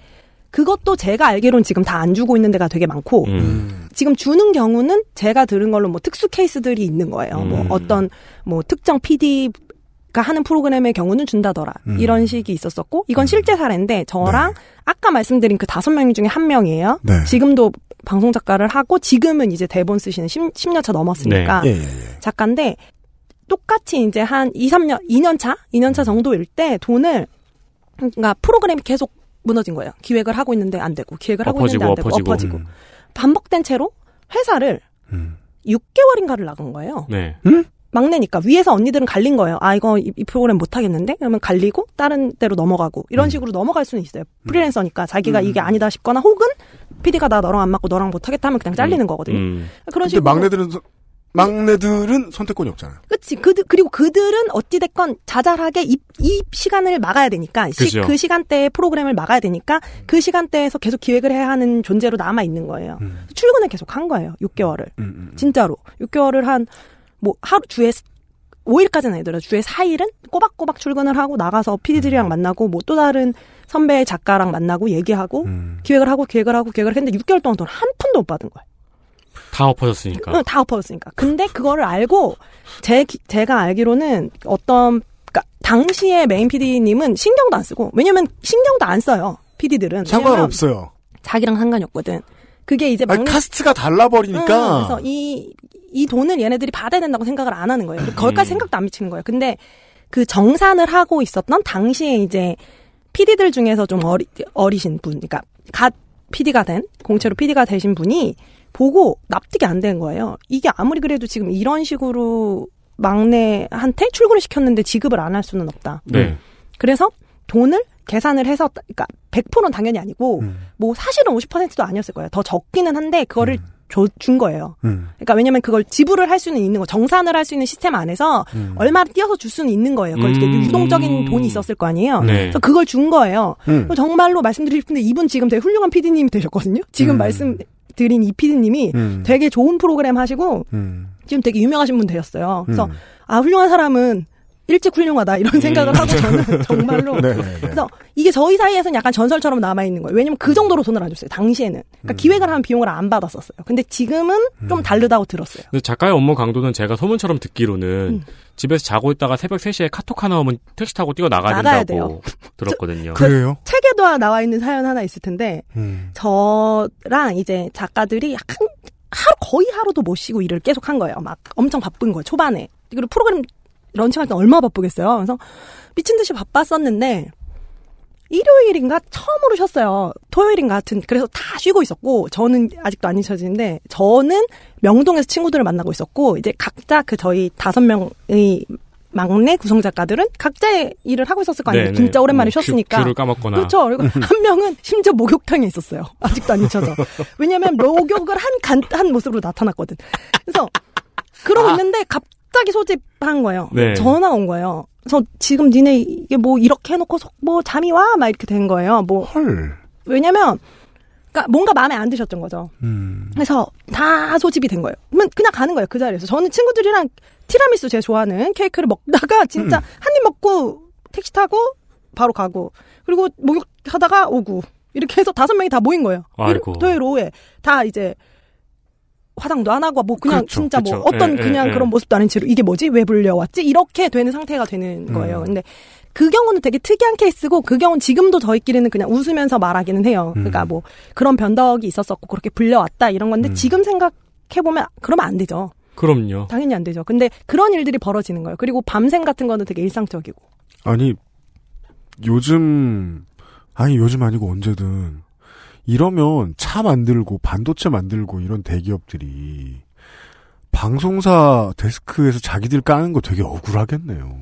그것도 제가 알기로는 지금 다 안 주고 있는 데가 되게 많고 음. 음, 지금 주는 경우는 제가 들은 걸로 뭐 특수 케이스들이 있는 거예요. 뭐 음. 어떤 뭐 특정 PD가 하는 프로그램의 경우는 준다더라. 음. 이런 식이 있었었고 이건 실제 사례인데 저랑 아까 말씀드린 그 다섯 명 중에 한 명이에요. 네. 지금도 방송 작가를 하고 지금은 이제 대본 쓰시는 10, 10년 차 넘었으니까 예, 예, 예. 작가인데 똑같이 이제 한 2, 3년, 2년 차? 2년 차 정도일 때 돈을 그러니까 프로그램이 계속 무너진 거예요. 기획을 하고 있는데 안 되고 기획을 하고 있는데 엎어지고, 안 되고 엎어지고. 엎어지고 음, 반복된 채로 회사를 음. 6개월인가를 나간 거예요. 네. 막내니까 위에서 언니들은 갈린 거예요. 아 이거 이, 이 프로그램 못 하겠는데 그러면 갈리고 다른 데로 넘어가고 이런 음. 식으로 넘어갈 수는 있어요. 프리랜서니까 자기가 이게 아니다 싶거나 혹은 PD가 나 너랑 안 맞고 너랑 못 하겠다 하면 그냥 잘리는 거거든요. 음. 그런 근데 식으로 막내들은 서- 막내들은 선택권이 없잖아요. 그치. 그, 그리고 그들은 어찌됐건 자잘하게 이, 이 시간을 막아야 되니까, 시-. 그 시간대에 프로그램을 막아야 되니까, 그 시간대에서 계속 기획을 해야 하는 존재로 남아있는 거예요. 음, 출근을 계속 한 거예요. 6개월을. 음, 음. 진짜로. 6개월을 한, 뭐, 하루, 주에 5일까지는 아니더라도 주에 4일은 꼬박꼬박 출근을 하고 나가서 음. PD들이랑 만나고 뭐 또 다른 선배 작가랑 만나고 얘기하고 음. 기획을 하고 기획을 하고 기획을 했는데 6개월 동안 돈 한 푼도 못 받은 거예요. 다 엎어졌으니까. 응, 다 엎어졌으니까. 근데 그거를 알고 제 기- 제가 알기로는 어떤 그러니까 당시에 main PD님은 신경도 안 쓰고 왜냐면 신경도 안 써요. PD들은 상관없어요. 자기랑 상관이 없거든. 그게 이제 아니, 막내 카스트가 달라버리니까. 응, 그래서 이, 이 돈을 얘네들이 받아야 된다고 생각을 안 하는 거예요. 거기까지 음. 생각도 안 미치는 거예요. 근데 그 정산을 하고 있었던 당시에 이제 PD들 중에서 좀 어리, 어리신 분, 그러니까 갓 PD가 된, 공채로 PD가 되신 분이 보고 납득이 안 된 거예요. 이게 아무리 그래도 지금 이런 식으로 막내한테 출근을 시켰는데 지급을 안 할 수는 없다. 네. 그래서 돈을 계산을 해서, 그러니까 100%는 당연히 아니고, 음. 뭐 사실은 50%도 아니었을 거예요. 더 적기는 한데 그거를 줘- 준 거예요. 음. 그러니까 왜냐면 그걸 지불을 할 수는 있는 거, 정산을 할 수 있는 시스템 안에서 음. 얼마를 띄어서 줄 수는 있는 거예요. 그걸 음. 유동적인 돈이 있었을 거 아니에요. 네. 그래서 그걸 준 거예요. 음. 정말로 말씀드리고 싶은데 이분 지금 되게 훌륭한 PD님이 되셨거든요. 지금 음. 말씀 드린 이 PD님이 음. 되게 좋은 프로그램 하시고 음. 지금 되게 유명하신 분 되셨어요. 그래서 음. 아 훌륭한 사람은 일찍 훌륭하다 이런 생각을 하고 저는 정말로 네, 네, 네. 그래서 이게 저희 사이에서는 약간 전설처럼 남아 있는 거예요. 왜냐면 그 정도로 돈을 안 줬어요. 당시에는. 그러니까 음. 기획을 하면 비용을 안 받았었어요. 근데 지금은 좀 다르다고 들었어요. 근데 작가의 업무 강도는 제가 소문처럼 듣기로는 음. 집에서 자고 있다가 새벽 3시에 카톡 하나 오면 택시 타고 뛰어 나가야 나가야 된다고 들었거든요. 그래요? 책에도 나와 있는 사연 하나 있을 텐데 음. 저랑 이제 작가들이 약간 하루 거의 하루도 못 쉬고 일을 계속 한 거예요. 막 엄청 바쁜 거예요. 초반에. 그리고 프로그램 런칭할 때 얼마나 바쁘겠어요. 그래서 미친 듯이 바빴었는데 일요일인가 처음으로 쉬었어요. 토요일인가 하여튼 그래서 다 쉬고 있었고 저는 아직도 안 잊혀지는데 저는 명동에서 친구들을 만나고 있었고 이제 각자 그 저희 다섯 명의 막내 구성 작가들은 각자의 일을 하고 있었을 거 아니에요. 네네. 진짜 오랜만에 뭐 쉬었으니까. 큐, 큐를 까먹거나. 그렇죠. 그리고 한 명은 심지어 목욕탕에 있었어요. 아직도 안 잊혀져. 왜냐면 목욕을 한 간, 한 모습으로 나타났거든. 그래서 그러고 있는데 갑 자기 소집한 거예요. 네. 전화가 온 거예요. 저 지금 니네 이게 뭐 이렇게 해놓고 속- 뭐 잠이 와? 막 이렇게 된 거예요. 뭐, 헐. 왜냐면, 그니까 뭔가 마음에 안 드셨던 거죠. 음. 그래서 다 소집이 된 거예요. 그러면 그냥 가는 거예요. 그 자리에서. 저는 친구들이랑 티라미수 제가 좋아하는 케이크를 먹다가 진짜 한입 먹고 택시 타고 바로 가고 그리고 목욕하다가 오고 이렇게 해서 다섯 명이 다 모인 거예요. 아이고. 일- 토요일 오후에 다 이제 화장도 안 하고 뭐 그냥 그렇죠, 진짜 뭐 그렇죠. 어떤 예, 그냥 예, 그런 예. 모습도 아닌 채로 이게 뭐지 왜 불려왔지 이렇게 되는 상태가 되는 거예요. 음. 근데 그 경우는 되게 특이한 케이스고 그 경우는 지금도 저희끼리는 그냥 웃으면서 말하기는 해요. 그러니까 음. 뭐 그런 변덕이 있었었고 그렇게 불려왔다 이런 건데 음. 지금 생각해 보면 그러면 안 되죠. 그럼요. 당연히 안 되죠. 근데 그런 일들이 벌어지는 거예요. 그리고 밤샘 같은 거는 되게 일상적이고. 아니 요즘 아니 요즘 아니고 언제든 이러면 차 만들고 반도체 만들고 이런 대기업들이 방송사 데스크에서 자기들 까는 거 되게 억울하겠네요.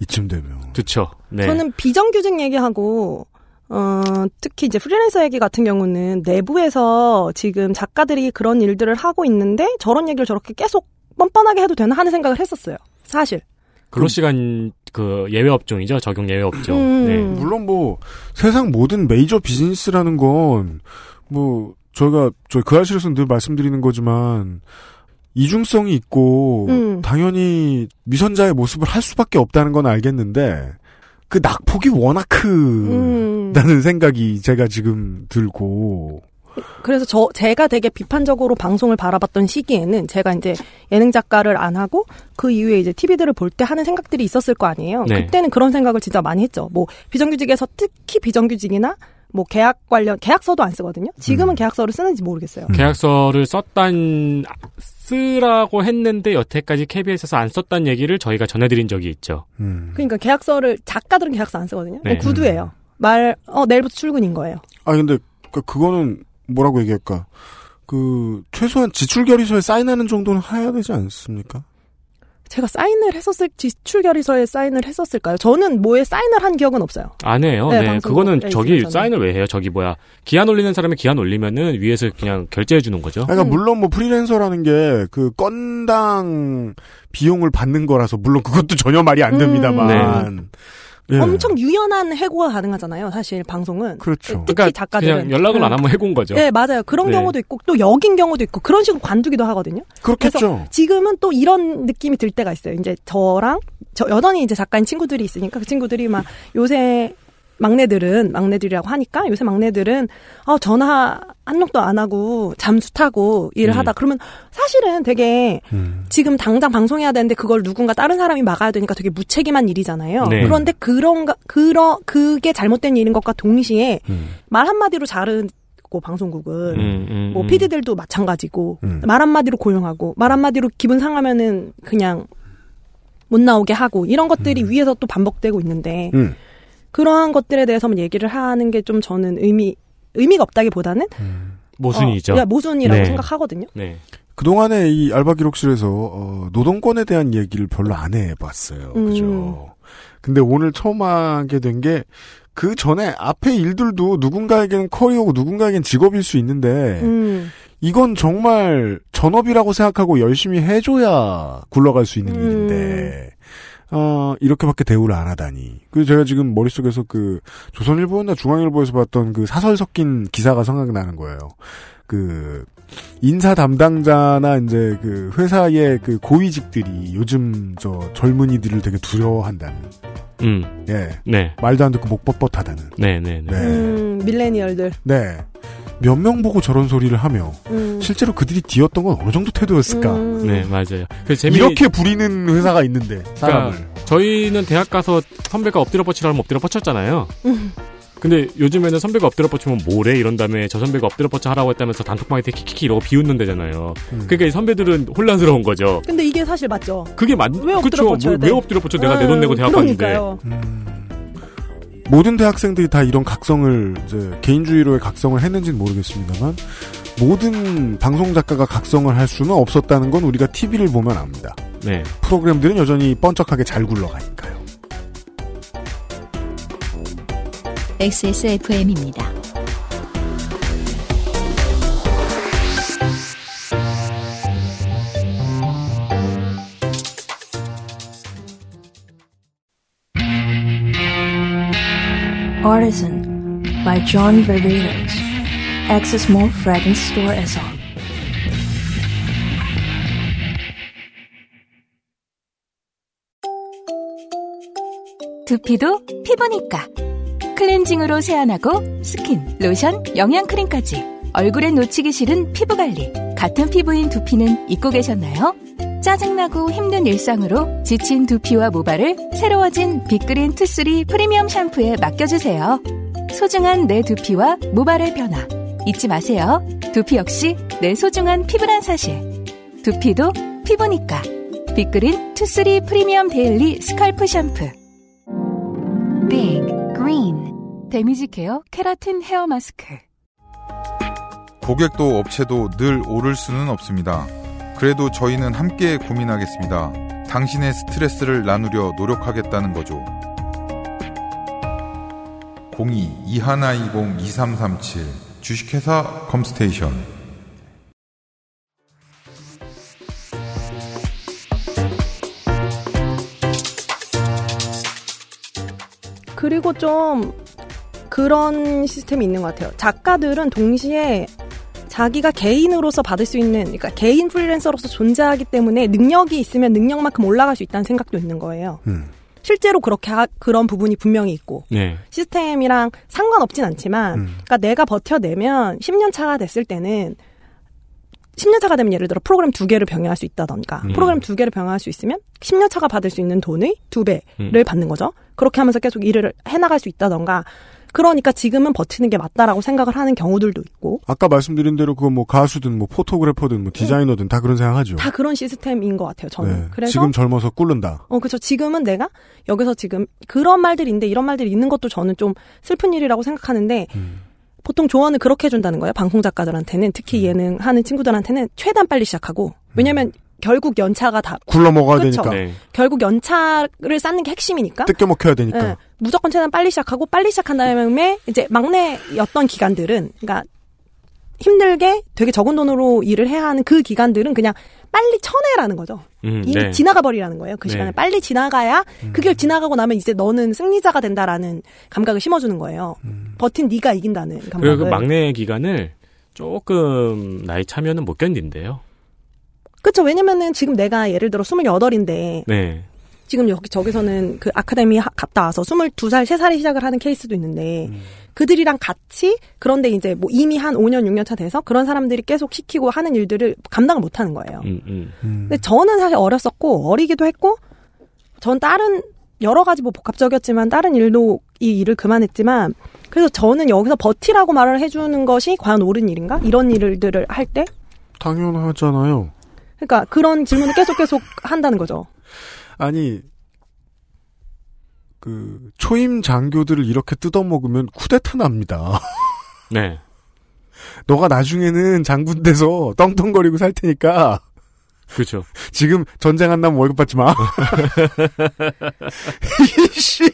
이쯤 되면. 그쵸. 네. 저는 비정규직 얘기하고 어, 특히 이제 프리랜서 얘기 같은 경우는 내부에서 지금 작가들이 그런 일들을 하고 있는데 저런 얘기를 저렇게 계속 뻔뻔하게 해도 되나 하는 생각을 했었어요. 사실. 근로시간 그 예외 업종이죠. 적용 예외 업종. 음. 네. 물론 뭐 세상 모든 메이저 비즈니스라는 건 뭐 저희가 저희 그 아실에서 늘 말씀드리는 거지만 이중성이 있고 음. 당연히 미선자의 모습을 할 수밖에 없다는 건 알겠는데 그 낙폭이 워낙 음. 크다는 생각이 제가 지금 들고 그래서 저 제가 되게 비판적으로 방송을 바라봤던 시기에는 제가 이제 예능 작가를 안 하고 그 이후에 이제 TV들을 볼 때 하는 생각들이 있었을 거 아니에요. 네. 그때는 그런 생각을 진짜 많이 했죠. 뭐 비정규직에서 특히 비정규직이나 뭐 계약 관련 계약서도 안 쓰거든요. 지금은 음. 계약서를 쓰는지 모르겠어요. 계약서를 썼단 쓰라고 했는데 여태까지 KBS에서 안 썼단 얘기를 저희가 전해드린 적이 있죠. 음. 그러니까 계약서를 작가들은 계약서 안 쓰거든요. 네. 구두예요. 말 어 내일부터 출근인 거예요. 아 근데 그 그거는 뭐라고 얘기할까 그 최소한 지출 결의서에 사인하는 정도는 해야 되지 않습니까? 제가 사인을 했었을 지출 결의서에 사인을 했었을까요? 저는 뭐에 사인을 한 기억은 없어요. 안 해요. 네, 네. 그거는 저기 저는. 사인을 왜 해요? 저기 뭐야. 기한 올리는 사람이 기한 올리면은 위에서 그냥 결제해 주는 거죠. 그러니까 음. 물론 뭐 프리랜서라는 게 그 건당 비용을 받는 거라서 물론 그것도 전혀 말이 안 됩니다만 예. 엄청 유연한 해고가 가능하잖아요. 사실 방송은. 그렇죠. 특히 그러니까 작가들은. 그냥 연락을 안 응. 하면 해고인 거죠. 네, 맞아요. 그런 네. 경우도 있고 또 여긴 경우도 있고 그런 식으로 관두기도 하거든요. 그렇겠죠. 지금은 또 이런 느낌이 들 때가 있어요. 이제 저랑 저 여전히 이제 작가인 친구들이 있으니까 그 친구들이 막 요새 막내들은 막내들이라고 하니까 요새 막내들은 아 전화 한 통도 안 하고 잠수 타고 일을 음. 하다 그러면 사실은 되게 음. 지금 당장 방송해야 되는데 그걸 누군가 다른 사람이 막아야 되니까 되게 무책임한 일이잖아요. 네. 그런데 그런가 그러 그게 잘못된 일인 것과 동시에 음. 말 한마디로 자르고 방송국은 음, 음, 뭐 음. PD들도 마찬가지고 음. 말 한마디로 고용하고 말 한마디로 기분 상하면은 그냥 못 나오게 하고 이런 것들이 위에서 또 반복되고 있는데 음. 그러한 것들에 대해서만 얘기를 하는 게 좀 저는 의미 의미가 없다기보다는 모순이죠. 어, 야, 모순이라고 네. 생각하거든요. 네. 그동안에 이 알바 기록실에서 어, 노동권에 대한 얘기를 별로 안 해봤어요. 음. 그죠? 근데 오늘 처음 하게 된 게 그 전에 앞에 일들도 누군가에게는 커리어고 누군가에겐 직업일 수 있는데 음. 이건 정말 전업이라고 생각하고 열심히 해줘야 굴러갈 수 있는 음. 일인데 어, 이렇게밖에 대우를 안 하다니. 그래서 제가 지금 머릿속에서 그 조선일보나 중앙일보에서 봤던 그 사설 섞인 기사가 생각나는 거예요. 그 인사 담당자나 이제 그 회사의 그 고위직들이 요즘 저 젊은이들을 되게 두려워한다는. 음. 예. 네. 말도 안 듣고 목 뻣뻣하다는. 네, 네, 네. 네. 음, 밀레니얼들. 네. 몇 명 보고 저런 소리를 하며 음. 실제로 그들이 뒤었던 건 어느 정도 태도였을까? 음. 네, 맞아요. 그 재미 이렇게 부리는 회사가 있는데 사람을. 그러니까 저희는 대학 가서 선배가 엎드려 뻗치라면 엎드려 뻗쳤잖아요. 음. 근데 요즘에는 선배가 엎드려 뻗치면 뭐래 이런 다음에 저 선배가 엎드려 뻗쳐 하라고 했다면서 단톡방에 키키키 이러고 비웃는 데잖아요. 음. 그러니까 이 선배들은 혼란스러운 거죠. 근데 이게 사실 맞죠. 그게 맞, 왜 엎드려 그쵸. 뻗쳐야 뭐, 돼? 왜 엎드려 뻗쳐 내가 내 돈 내고 대학 갔는데. 그러니까요. 음. 모든 대학생들이 다 이런 각성을 이제 개인주의로의 각성을 했는지는 모르겠습니다만 모든 방송 작가가 각성을 할 수는 없었다는 건 우리가 TV를 보면 압니다. 네. 프로그램들은 여전히 번쩍하게 잘 굴러가니까요. XSFM입니다. Artisan by John Varvatos. Access Mall Fragrance Store에서 두피도 피부니까. 클렌징으로 세안하고 스킨, 로션, 영양크림까지. 얼굴에 놓치기 싫은 피부관리. 같은 피부인 두피는 잊고 계셨나요? 짜증나고 힘든 일상으로 지친 두피와 모발을 새로워진 빅그린 투쓰리 프리미엄 샴푸에 맡겨주세요. 소중한 내 두피와 모발의 변화. 잊지 마세요. 두피 역시 내 소중한 피부란 사실. 두피도 피부니까. 빅그린 Two Three 프리미엄 daily scalp 샴푸. Big Green. damage care 케라틴 헤어 마스크. 고객도 업체도 늘 오를 수는 없습니다. 그래도 저희는 함께 고민하겠습니다. 당신의 스트레스를 나누려 노력하겠다는 거죠. 02-2120-2337 주식회사 컴스테이션 그리고 좀 그런 시스템이 있는 것 같아요. 작가들은 동시에 자기가 개인으로서 받을 수 있는, 그러니까 개인 프리랜서로서 존재하기 때문에 능력이 있으면 능력만큼 올라갈 수 있다는 생각도 있는 거예요. 음. 실제로 그렇게 하- 그런 부분이 분명히 있고 네. 시스템이랑 상관없진 않지만, 음. 그러니까 내가 버텨내면 10년 차가 됐을 때는 10년 차가 되면 예를 들어 프로그램 두 개를 병행할 수 있다던가 음. 프로그램 두 개를 병행할 수 있으면 10년 차가 받을 수 있는 돈의 두 배를 음. 받는 거죠. 그렇게 하면서 계속 일을 해나갈 수 있다던가 그러니까 지금은 버티는 게 맞다라고 생각을 하는 경우들도 있고 아까 말씀드린 대로 그뭐 가수든 뭐 포토그래퍼든 뭐 디자이너든 다 그런 생각하죠. 다 그런 시스템인 것 같아요. 저는 네. 그래서 지금 젊어서 꿀른다. 어, 그렇죠. 지금은 내가 여기서 지금 그런 말들인데 이런 말들이 있는 것도 저는 좀 슬픈 일이라고 생각하는데 음. 보통 조언을 그렇게 해준다는 거예요. 방송 작가들한테는 특히 예능 하는 친구들한테는 최대한 빨리 시작하고 왜냐면 결국 연차가 다 굴러 먹어야 그쵸. 되니까. 네. 결국 연차를 쌓는 게 핵심이니까 뜯겨 먹혀야 되니까. 예, 무조건 최대한 빨리 시작하고 빨리 시작한 다음에 이제 막내였던 기간들은 그러니까 힘들게 되게 적은 돈으로 일을 해야 하는 그 기간들은 그냥 빨리 쳐내라는 거죠. 음, 이미 네. 지나가 버리라는 거예요. 그 네. 시간을 빨리 지나가야 그게 지나가고 나면 이제 너는 승리자가 된다라는 감각을 심어주는 거예요. 버틴 네가 이긴다는 감각을. 그리고 그 막내 기간을 조금 나이 차면은 못 견딘대요. 그렇죠. 왜냐면은 지금 내가 예를 들어 28인데 네. 지금 여기 저기서는 그 아카데미 하- 갔다 와서 22살, 3살에 시작을 하는 케이스도 있는데 음. 그들이랑 같이 그런데 이제 뭐 이미 한 5년, 6년 차 돼서 그런 사람들이 계속 시키고 하는 일들을 감당을 못 하는 거예요. 음, 음. 근데 저는 사실 어렸었고 어리기도 했고 전 다른 여러 가지 뭐 복합적이었지만 다른 일도 이 일을 그만했지만 그래서 저는 여기서 버티라고 말을 해주는 것이 과연 옳은 일인가 이런 일들을 할 때 당연하잖아요. 그러니까 그런 질문을 계속 계속 한다는 거죠. 아니 그 초임 장교들을 이렇게 뜯어먹으면 쿠데타 납니다. 네. 너가 나중에는 장군 돼서 떵떵거리고 살 테니까 그렇죠. 지금 전쟁 안 나면 월급 받지 마. 이씨.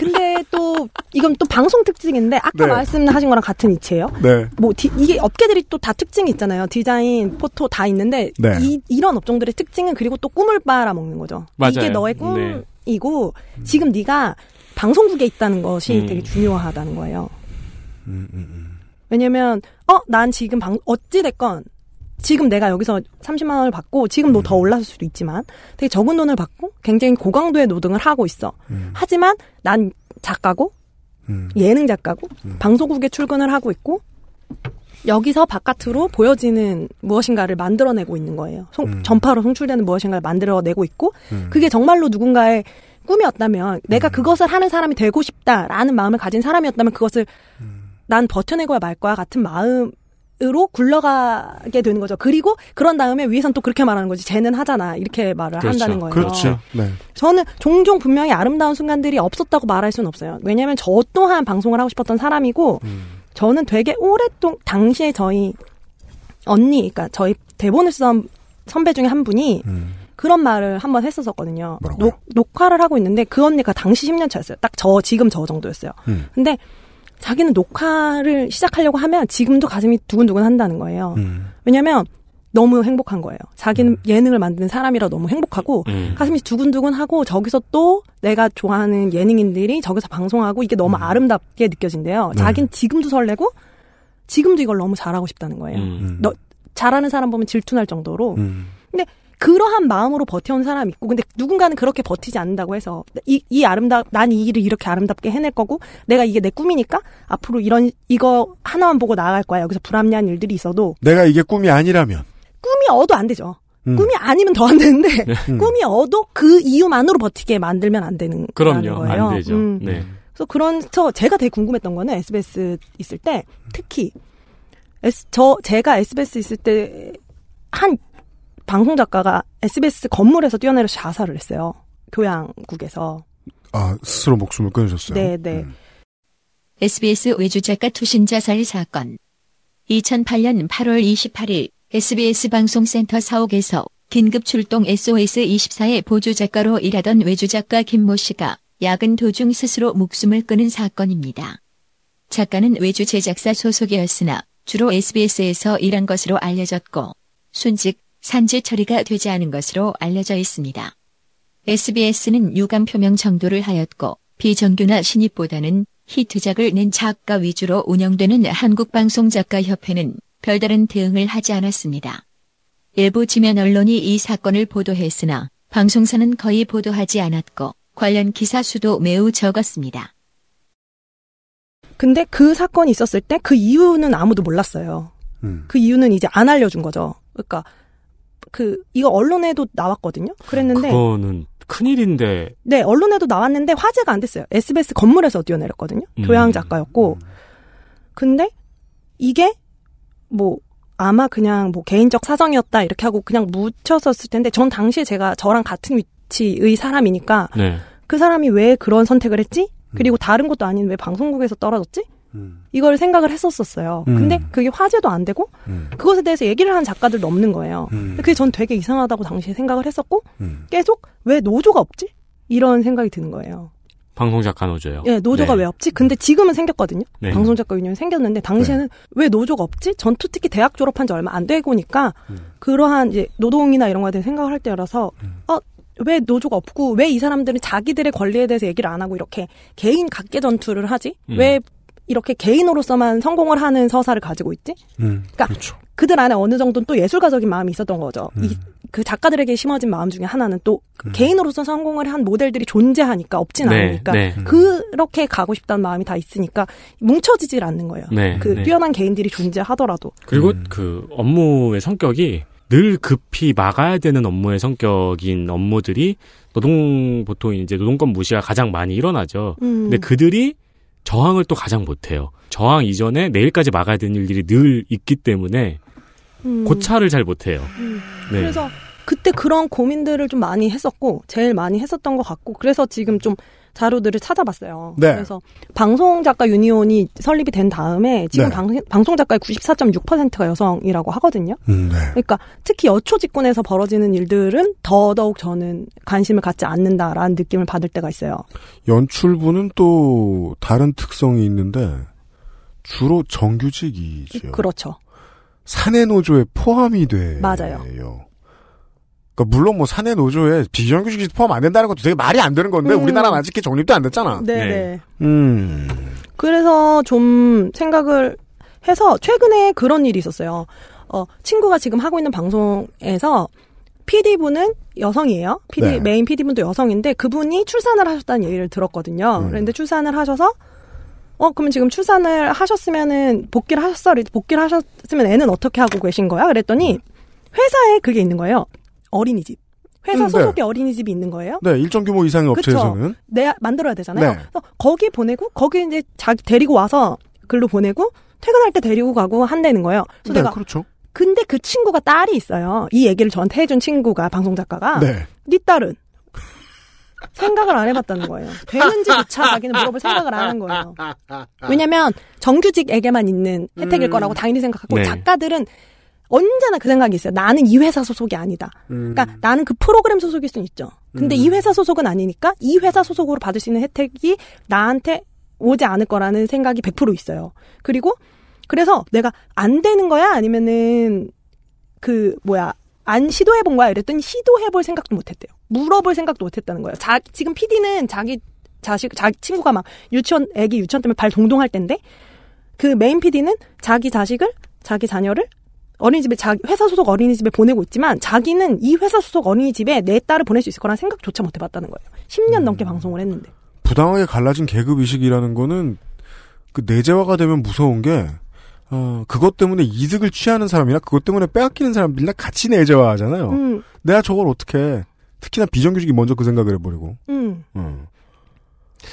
근데 또 이건 또 방송 특징인데 아까 네. 말씀하신 거랑 같은 이치예요. 네. 뭐 디- 이게 업계들이 또 다 특징이 있잖아요. 디자인, 포토 다 있는데 네. 이, 이런 업종들의 특징은 그리고 또 꿈을 빨아먹는 거죠. 이게 맞아요. 너의 네. 꿈이고 지금 네가 방송국에 있다는 것이 음. 되게 중요하다는 거예요. 음, 음, 음. 왜냐면 어 난 지금 방 어찌 됐건 지금 내가 여기서 30만 원을 받고 지금 너더 음. 올랐을 수도 있지만 되게 적은 돈을 받고 굉장히 고강도의 노동을 하고 있어. 음. 하지만 난 작가고 음. 예능 작가고 방송국에 출근을 하고 있고 여기서 바깥으로 보여지는 무엇인가를 만들어내고 있는 거예요. 송- 음. 전파로 송출되는 무엇인가를 만들어내고 있고 음. 그게 정말로 누군가의 꿈이었다면 내가 그것을 하는 사람이 되고 싶다라는 마음을 가진 사람이었다면 그것을 음. 난 버텨내고야 말 거야 같은 마음 으로 굴러가게 되는 거죠. 그리고 그런 다음에 위에선 또 그렇게 말하는 거지. 쟤는 하잖아. 이렇게 말을 그렇죠. 한다는 거예요. 그렇죠. 네. 저는 종종 분명히 아름다운 순간들이 없었다고 말할 수는 없어요. 왜냐하면 저 또한 방송을 하고 싶었던 사람이고 음. 저는 되게 오랫동 당시에 저희 언니, 그러니까 저희 대본을 쓰던 선배 중에 한 분이 음. 그런 말을 한 번 했었었거든요. 녹, 녹화를 하고 있는데 그 언니가 당시 10년 차였어요. 딱 저 지금 저 정도였어요. 음. 근데 자기는 녹화를 시작하려고 하면 지금도 가슴이 두근두근 한다는 거예요. 음. 왜냐면 너무 행복한 거예요. 자기는 예능을 만드는 사람이라 너무 행복하고 음. 가슴이 두근두근하고 저기서 또 내가 좋아하는 예능인들이 저기서 방송하고 이게 너무 아름답게 느껴진대요. 네. 자긴 지금도 설레고 지금도 이걸 너무 잘하고 싶다는 거예요. 음. 너 잘하는 사람 보면 질투날 정도로. 음. 근데 그러한 마음으로 버텨온 사람이 있고 근데 누군가는 그렇게 버티지 않는다고 해서 이, 이 아름답 난 이 일을 이렇게 아름답게 해낼 거고 내가 이게 내 꿈이니까 앞으로 이런 이거 하나만 보고 나아갈 거야 여기서 불합리한 일들이 있어도 내가 이게 꿈이 아니라면. 꿈이 얻어 안 되죠 음. 꿈이 아니면 더 안 되는데 음. 꿈이 얻어 그 이유만으로 버티게 만들면 안 되는 그럼요. 거예요. 안 되죠. 음. 네. 그래서 그런 저 제가 되게 궁금했던 거는 SBS 있을 때 특히 S, 저 제가 SBS 있을 때 한 방송 작가가 SBS 건물에서 뛰어내려서 자살을 했어요. 교양국에서. 아, 스스로 목숨을 끊으셨어요. 네, 네. 음. SBS 외주 작가 투신 자살 사건. 2008년 8월 28일 SBS 방송센터 사옥에서 긴급 출동 SOS24의 보조 작가로 일하던 외주 작가 김모 씨가 야근 도중 스스로 목숨을 끊은 사건입니다. 작가는 외주 제작사 소속이었으나 주로 SBS에서 일한 것으로 알려졌고 순직, 산지 처리가 되지 않은 것으로 알려져 있습니다. SBS는 유감 표명 정도를 하였고 비정규나 신입보다는 히트작을 낸 작가 위주로 운영되는 한국방송작가협회는 별다른 대응을 하지 않았습니다. 일부 지면 언론이 이 사건을 보도했으나 방송사는 거의 보도하지 않았고 관련 기사 수도 매우 적었습니다. 근데 그 사건이 있었을 때 그 이유는 아무도 몰랐어요. 음. 그 이유는 이제 안 알려준 거죠. 그러니까 그 이거 언론에도 나왔거든요. 그랬는데 그거는 큰일인데 네 언론에도 나왔는데 화제가 안 됐어요. SBS 건물에서 뛰어내렸거든요. 음. 교양 작가였고 근데 이게 뭐 아마 그냥 뭐 개인적 사정이었다 이렇게 하고 그냥 묻혔었을 텐데 전 당시에 제가 저랑 같은 위치의 사람이니까 네. 그 사람이 왜 그런 선택을 했지? 그리고 다른 것도 아닌 왜 방송국에서 떨어졌지? 음. 이걸 생각을 했었었어요. 음. 근데 그게 화제도 안 되고 음. 그것에 대해서 얘기를 하는 작가들도 없는 거예요. 음. 그게 전 되게 이상하다고 당시에 생각을 했었고 음. 계속 왜 노조가 없지? 이런 생각이 드는 거예요. 방송 작가 노조요. 예, 노조가 네. 왜 없지? 근데 지금은 생겼거든요. 네. 방송 작가 유니언이 생겼는데 당시에는 왜 노조가 없지? 전 또 특히 대학 졸업한 지 얼마 안 되고니까 그러한 이제 노동이나 이런 거에 대해 생각을 할 때라서 어, 왜 노조가 없고 왜 이 사람들은 자기들의 권리에 대해서 얘기를 안 하고 이렇게 개인 각계 전투를 하지? 음. 왜 이렇게 개인으로서만 성공을 하는 서사를 가지고 있지? 음, 그러니까 그렇죠. 그들 안에 어느 정도는 또 예술가적인 마음이 있었던 거죠. 이, 그 작가들에게 심어진 마음 중에 하나는 또 개인으로서 성공을 한 모델들이 존재하니까 없진 네, 않으니까 네. 그렇게 가고 싶다는 마음이 다 있으니까 뭉쳐지질 않는 거예요. 네, 그 네. 뛰어난 개인들이 존재하더라도 그리고 음. 그 업무의 성격이 늘 급히 막아야 되는 업무의 성격인 업무들이 노동 보통 이제 노동권 무시가 가장 많이 일어나죠. 음. 근데 그들이 저항을 또 가장 못해요. 저항 이전에 내일까지 막아야 되는 일들이 늘 있기 때문에 음. 고찰을 잘 못해요. 음. 네. 그래서 그때 그런 고민들을 좀 많이 했었고 제일 많이 했었던 것 같고 그래서 지금 좀 자료들을 찾아봤어요. 네. 그래서 방송 작가 유니온이 설립이 된 다음에 지금 네. 방, 방송 작가의 94.6%가 여성이라고 하거든요. 음, 네. 그러니까 특히 여초 직군에서 벌어지는 일들은 더더욱 저는 관심을 갖지 않는다라는 느낌을 받을 때가 있어요. 연출부는 또 다른 특성이 있는데 주로 정규직이지요. 그렇죠. 사내 노조에 포함이 돼요. 맞아요. 그러니까 물론 뭐 사내 노조에 비정규직이 포함 안 된다는 것도 되게 말이 안 되는 건데 음. 우리나라는 아직 그 정립도 안 됐잖아. 네, 네. 음. 그래서 좀 생각을 해서 최근에 그런 일이 있었어요. 어, 친구가 지금 하고 있는 방송에서 PD분은 여성이에요. PD, 네. 메인 PD분도 여성인데 그분이 출산을 하셨다는 얘기를 들었거든요. 음. 그런데 출산을 하셔서 어, 그러면 지금 출산을 하셨으면은 복귀를 하셨어. 복귀를 하셨으면 애는 어떻게 하고 계신 거야? 그랬더니 회사에 그게 있는 거예요. 어린이집. 회사 음, 네. 소속의 어린이집이 있는 거예요. 네, 일정 규모 이상의 그쵸. 업체에서는 내 만들어야 되잖아요. 네. 거기 보내고 거기 이제 자기 데리고 와서 글로 보내고 퇴근할 때 데리고 가고 한다는 거예요. 그래서 네, 내가 그렇죠. 근데 그 친구가 딸이 있어요. 이 얘기를 저한테 해준 친구가 방송 작가가 네. 네 딸은 생각을 안 해봤다는 거예요. 되는지조차 자기는 물어볼 생각을 안 한 거예요. 왜냐면 정규직에게만 있는 혜택일 음. 거라고 당연히 생각하고 네. 작가들은 언제나 그 생각이 있어요. 나는 이 회사 소속이 아니다. 음. 그러니까 나는 그 프로그램 소속일 수는 있죠. 근데 이 회사 소속은 아니니까 이 회사 소속으로 받을 수 있는 혜택이 나한테 오지 않을 거라는 생각이 100% 있어요. 그리고 그래서 내가 안 되는 거야 아니면은 그 뭐야 안 시도해 본 거야 이랬더니 시도해 볼 생각도 못 했대요. 물어볼 생각도 못 했다는 거예요. 자, 지금 PD는 자기 자식 자기 친구가 막 유치원 애기 유치원 때문에 발 동동할 텐데 그 메인 PD는 자기 자식을 자기 자녀를 어린이집에 자기 회사 소속 어린이집에 보내고 있지만 자기는 이 회사 소속 어린이집에 내 딸을 보낼 수 있을 거라는 생각조차 못 해봤다는 거예요. 10년 넘게 방송을 했는데. 부당하게 갈라진 계급 의식이라는 거는 그 내재화가 되면 무서운 게 어, 그것 때문에 이득을 취하는 사람이나 그것 때문에 빼앗기는 사람들이나 같이 내재화하잖아요. 음, 내가 저걸 어떻게 해. 특히나 비정규직이 먼저 그 생각을 해버리고. 음. 음.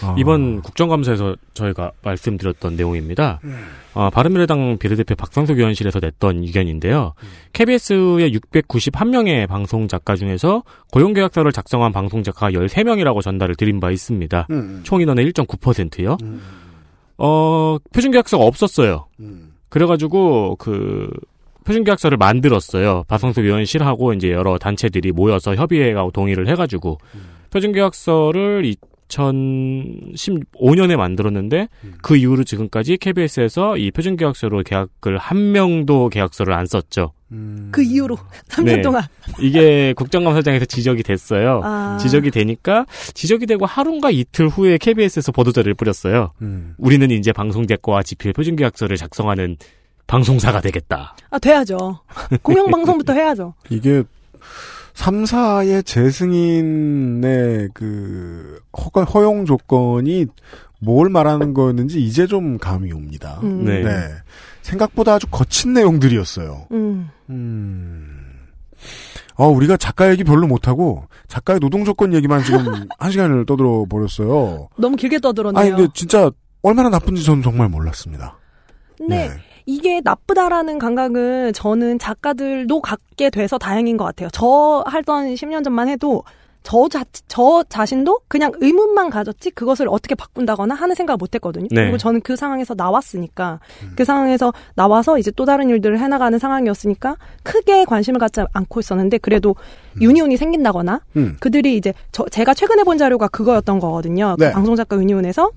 아. 이번 국정감사에서 저희가 말씀드렸던 내용입니다. 음. 어, 바른미래당 비례대표 박상석 의원실에서 냈던 의견인데요. 음. KBS의 691명의 방송 작가 중에서 고용계약서를 작성한 방송 작가가 13명이라고 전달을 드린 바 있습니다. 음. 총 인원의 1.9%요. 어, 표준계약서가 없었어요. 음. 그래가지고 그 표준계약서를 만들었어요. 박성석 의원실하고 이제 여러 단체들이 모여서 협의회하고 동의를 해가지고 표준계약서를 2015년에 만들었는데 그 이후로 지금까지 KBS에서 이 표준계약서로 계약을 한 명도 계약서를 안 썼죠. 그 이후로 3년 네. 동안. 이게 국정감사장에서 지적이 됐어요. 아. 지적이 되니까 지적이 되고 하루인가 이틀 후에 KBS에서 보도자를 뿌렸어요. 음. 우리는 이제 방송제과 지필 표준계약서를 작성하는 방송사가 되겠다. 아 돼야죠. 공영방송부터 해야죠. 이게 3사의 재승인의 그 허용 조건이 뭘 말하는 거였는지 이제 좀 감이 옵니다. 음. 네. 생각보다 아주 거친 내용들이었어요. 음. 어, 우리가 작가 얘기 별로 못하고 작가의 노동 조건 얘기만 지금 한 시간을 떠들어 버렸어요. 너무 길게 떠들었네요. 아니 근데 진짜 얼마나 나쁜지 저는 정말 몰랐습니다. 근데 네. 이게 나쁘다라는 감각을 저는 작가들도 갖게 돼서 다행인 것 같아요. 저 하던 10년 전만 해도 저 자, 저 자신도 그냥 의문만 가졌지 그것을 어떻게 바꾼다거나 하는 생각을 못 했거든요. 네. 그리고 저는 그 상황에서 나왔으니까 그 상황에서 나와서 이제 또 다른 일들을 해나가는 상황이었으니까 크게 관심을 갖지 않고 있었는데 그래도 유니온이 생긴다거나 음. 그들이 이제 저 제가 최근에 본 자료가 그거였던 거거든요. 그 네. 방송작가 유니온에서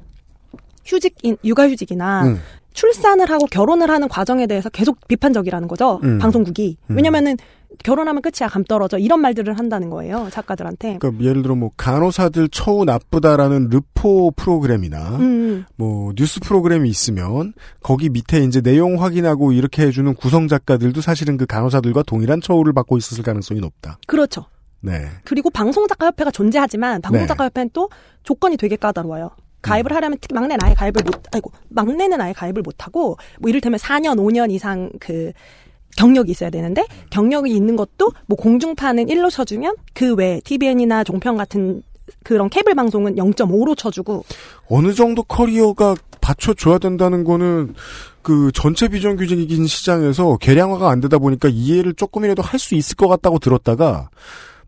휴직인 육아휴직이나 음. 출산을 하고 결혼을 하는 과정에 대해서 계속 비판적이라는 거죠. 음. 방송국이. 음. 왜냐면은 결혼하면 끝이야 감 떨어져 이런 말들을 한다는 거예요 작가들한테. 그러니까 예를 들어 뭐 간호사들 처우 나쁘다라는 르포 프로그램이나 음, 뭐 뉴스 프로그램이 있으면 거기 밑에 이제 내용 확인하고 이렇게 해주는 구성 작가들도 사실은 그 간호사들과 동일한 처우를 받고 있었을 가능성이 높다. 그렇죠. 네. 그리고 방송작가협회가 존재하지만 방송작가협회는 또 조건이 되게 까다로워요. 가입을 하려면 특히 막내는 아예 가입을 못, 아이고, 막내는 아예 가입을 못하고, 뭐 이를테면 4년, 5년 이상 그, 경력이 있어야 되는데, 경력이 있는 것도 뭐 공중파는 1로 쳐주면, 그 외에 TVN이나 종편 같은 그런 케이블 방송은 0.5로 쳐주고, 어느 정도 커리어가 받쳐줘야 된다는 거는 그 전체 비정규직인 시장에서 개량화가 안 되다 보니까 이해를 조금이라도 할 수 있을 것 같다고 들었다가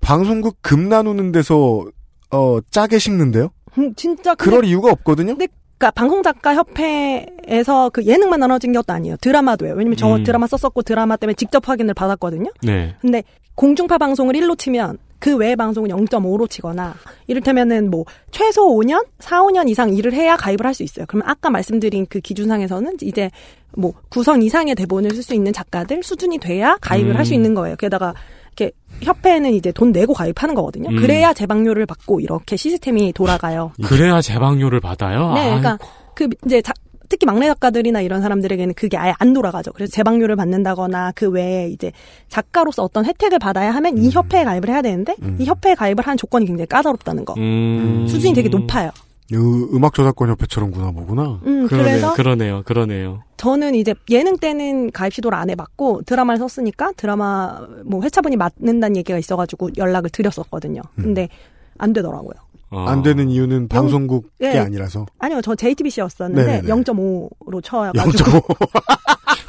방송국 금 나누는 데서 어 짜게 식는데요? 음, 진짜. 근데 그럴 이유가 없거든요. 근데 그러니까 방송작가 협회에서 그 예능만 나눠진 것도 아니에요. 드라마도요. 왜냐면 저 음. 드라마 썼었고 드라마 때문에 직접 확인을 받았거든요. 네. 근데 공중파 방송을 1로 치면 그 외의 방송은 0.5로 치거나 이를테면은 뭐 최소 5년, 4, 5년 이상 일을 해야 가입을 할 수 있어요. 그러면 아까 말씀드린 그 기준상에서는 이제 뭐 구성 이상의 대본을 쓸 수 있는 작가들 수준이 돼야 가입을 음. 할수 있는 거예요. 게다가 이렇게 협회는 이제 돈 내고 가입하는 거거든요. 음. 그래야 재방료를 받고 이렇게 시스템이 돌아가요. 그래야 재방료를 받아요? 네, 그러니까 아이고. 그 이제 자- 특히 막내 작가들이나 이런 사람들에게는 그게 아예 안 돌아가죠. 그래서 재방료를 받는다거나 그 외에 이제 작가로서 어떤 혜택을 받아야 하면 이 협회에 가입을 해야 되는데 이 협회에 가입을 한 조건이 굉장히 까다롭다는 거. 음. 수준이 되게 높아요. 으, 음악 저작권 협회처럼구나 보구나. 음, 그러네요. 그래서 그러네요. 그러네요. 저는 이제 예능 때는 가입 시도를 안 해봤고 드라마를 썼으니까 드라마 뭐 회차분이 맞는다는 얘기가 있어가지고 연락을 드렸었거든요. 근데 안 되더라고요. 어. 안 되는 이유는 방송국이 예. 아니라서. 아니요, 저 JTBC였었는데 네네네. 0.5로 쳐가지고 0.5.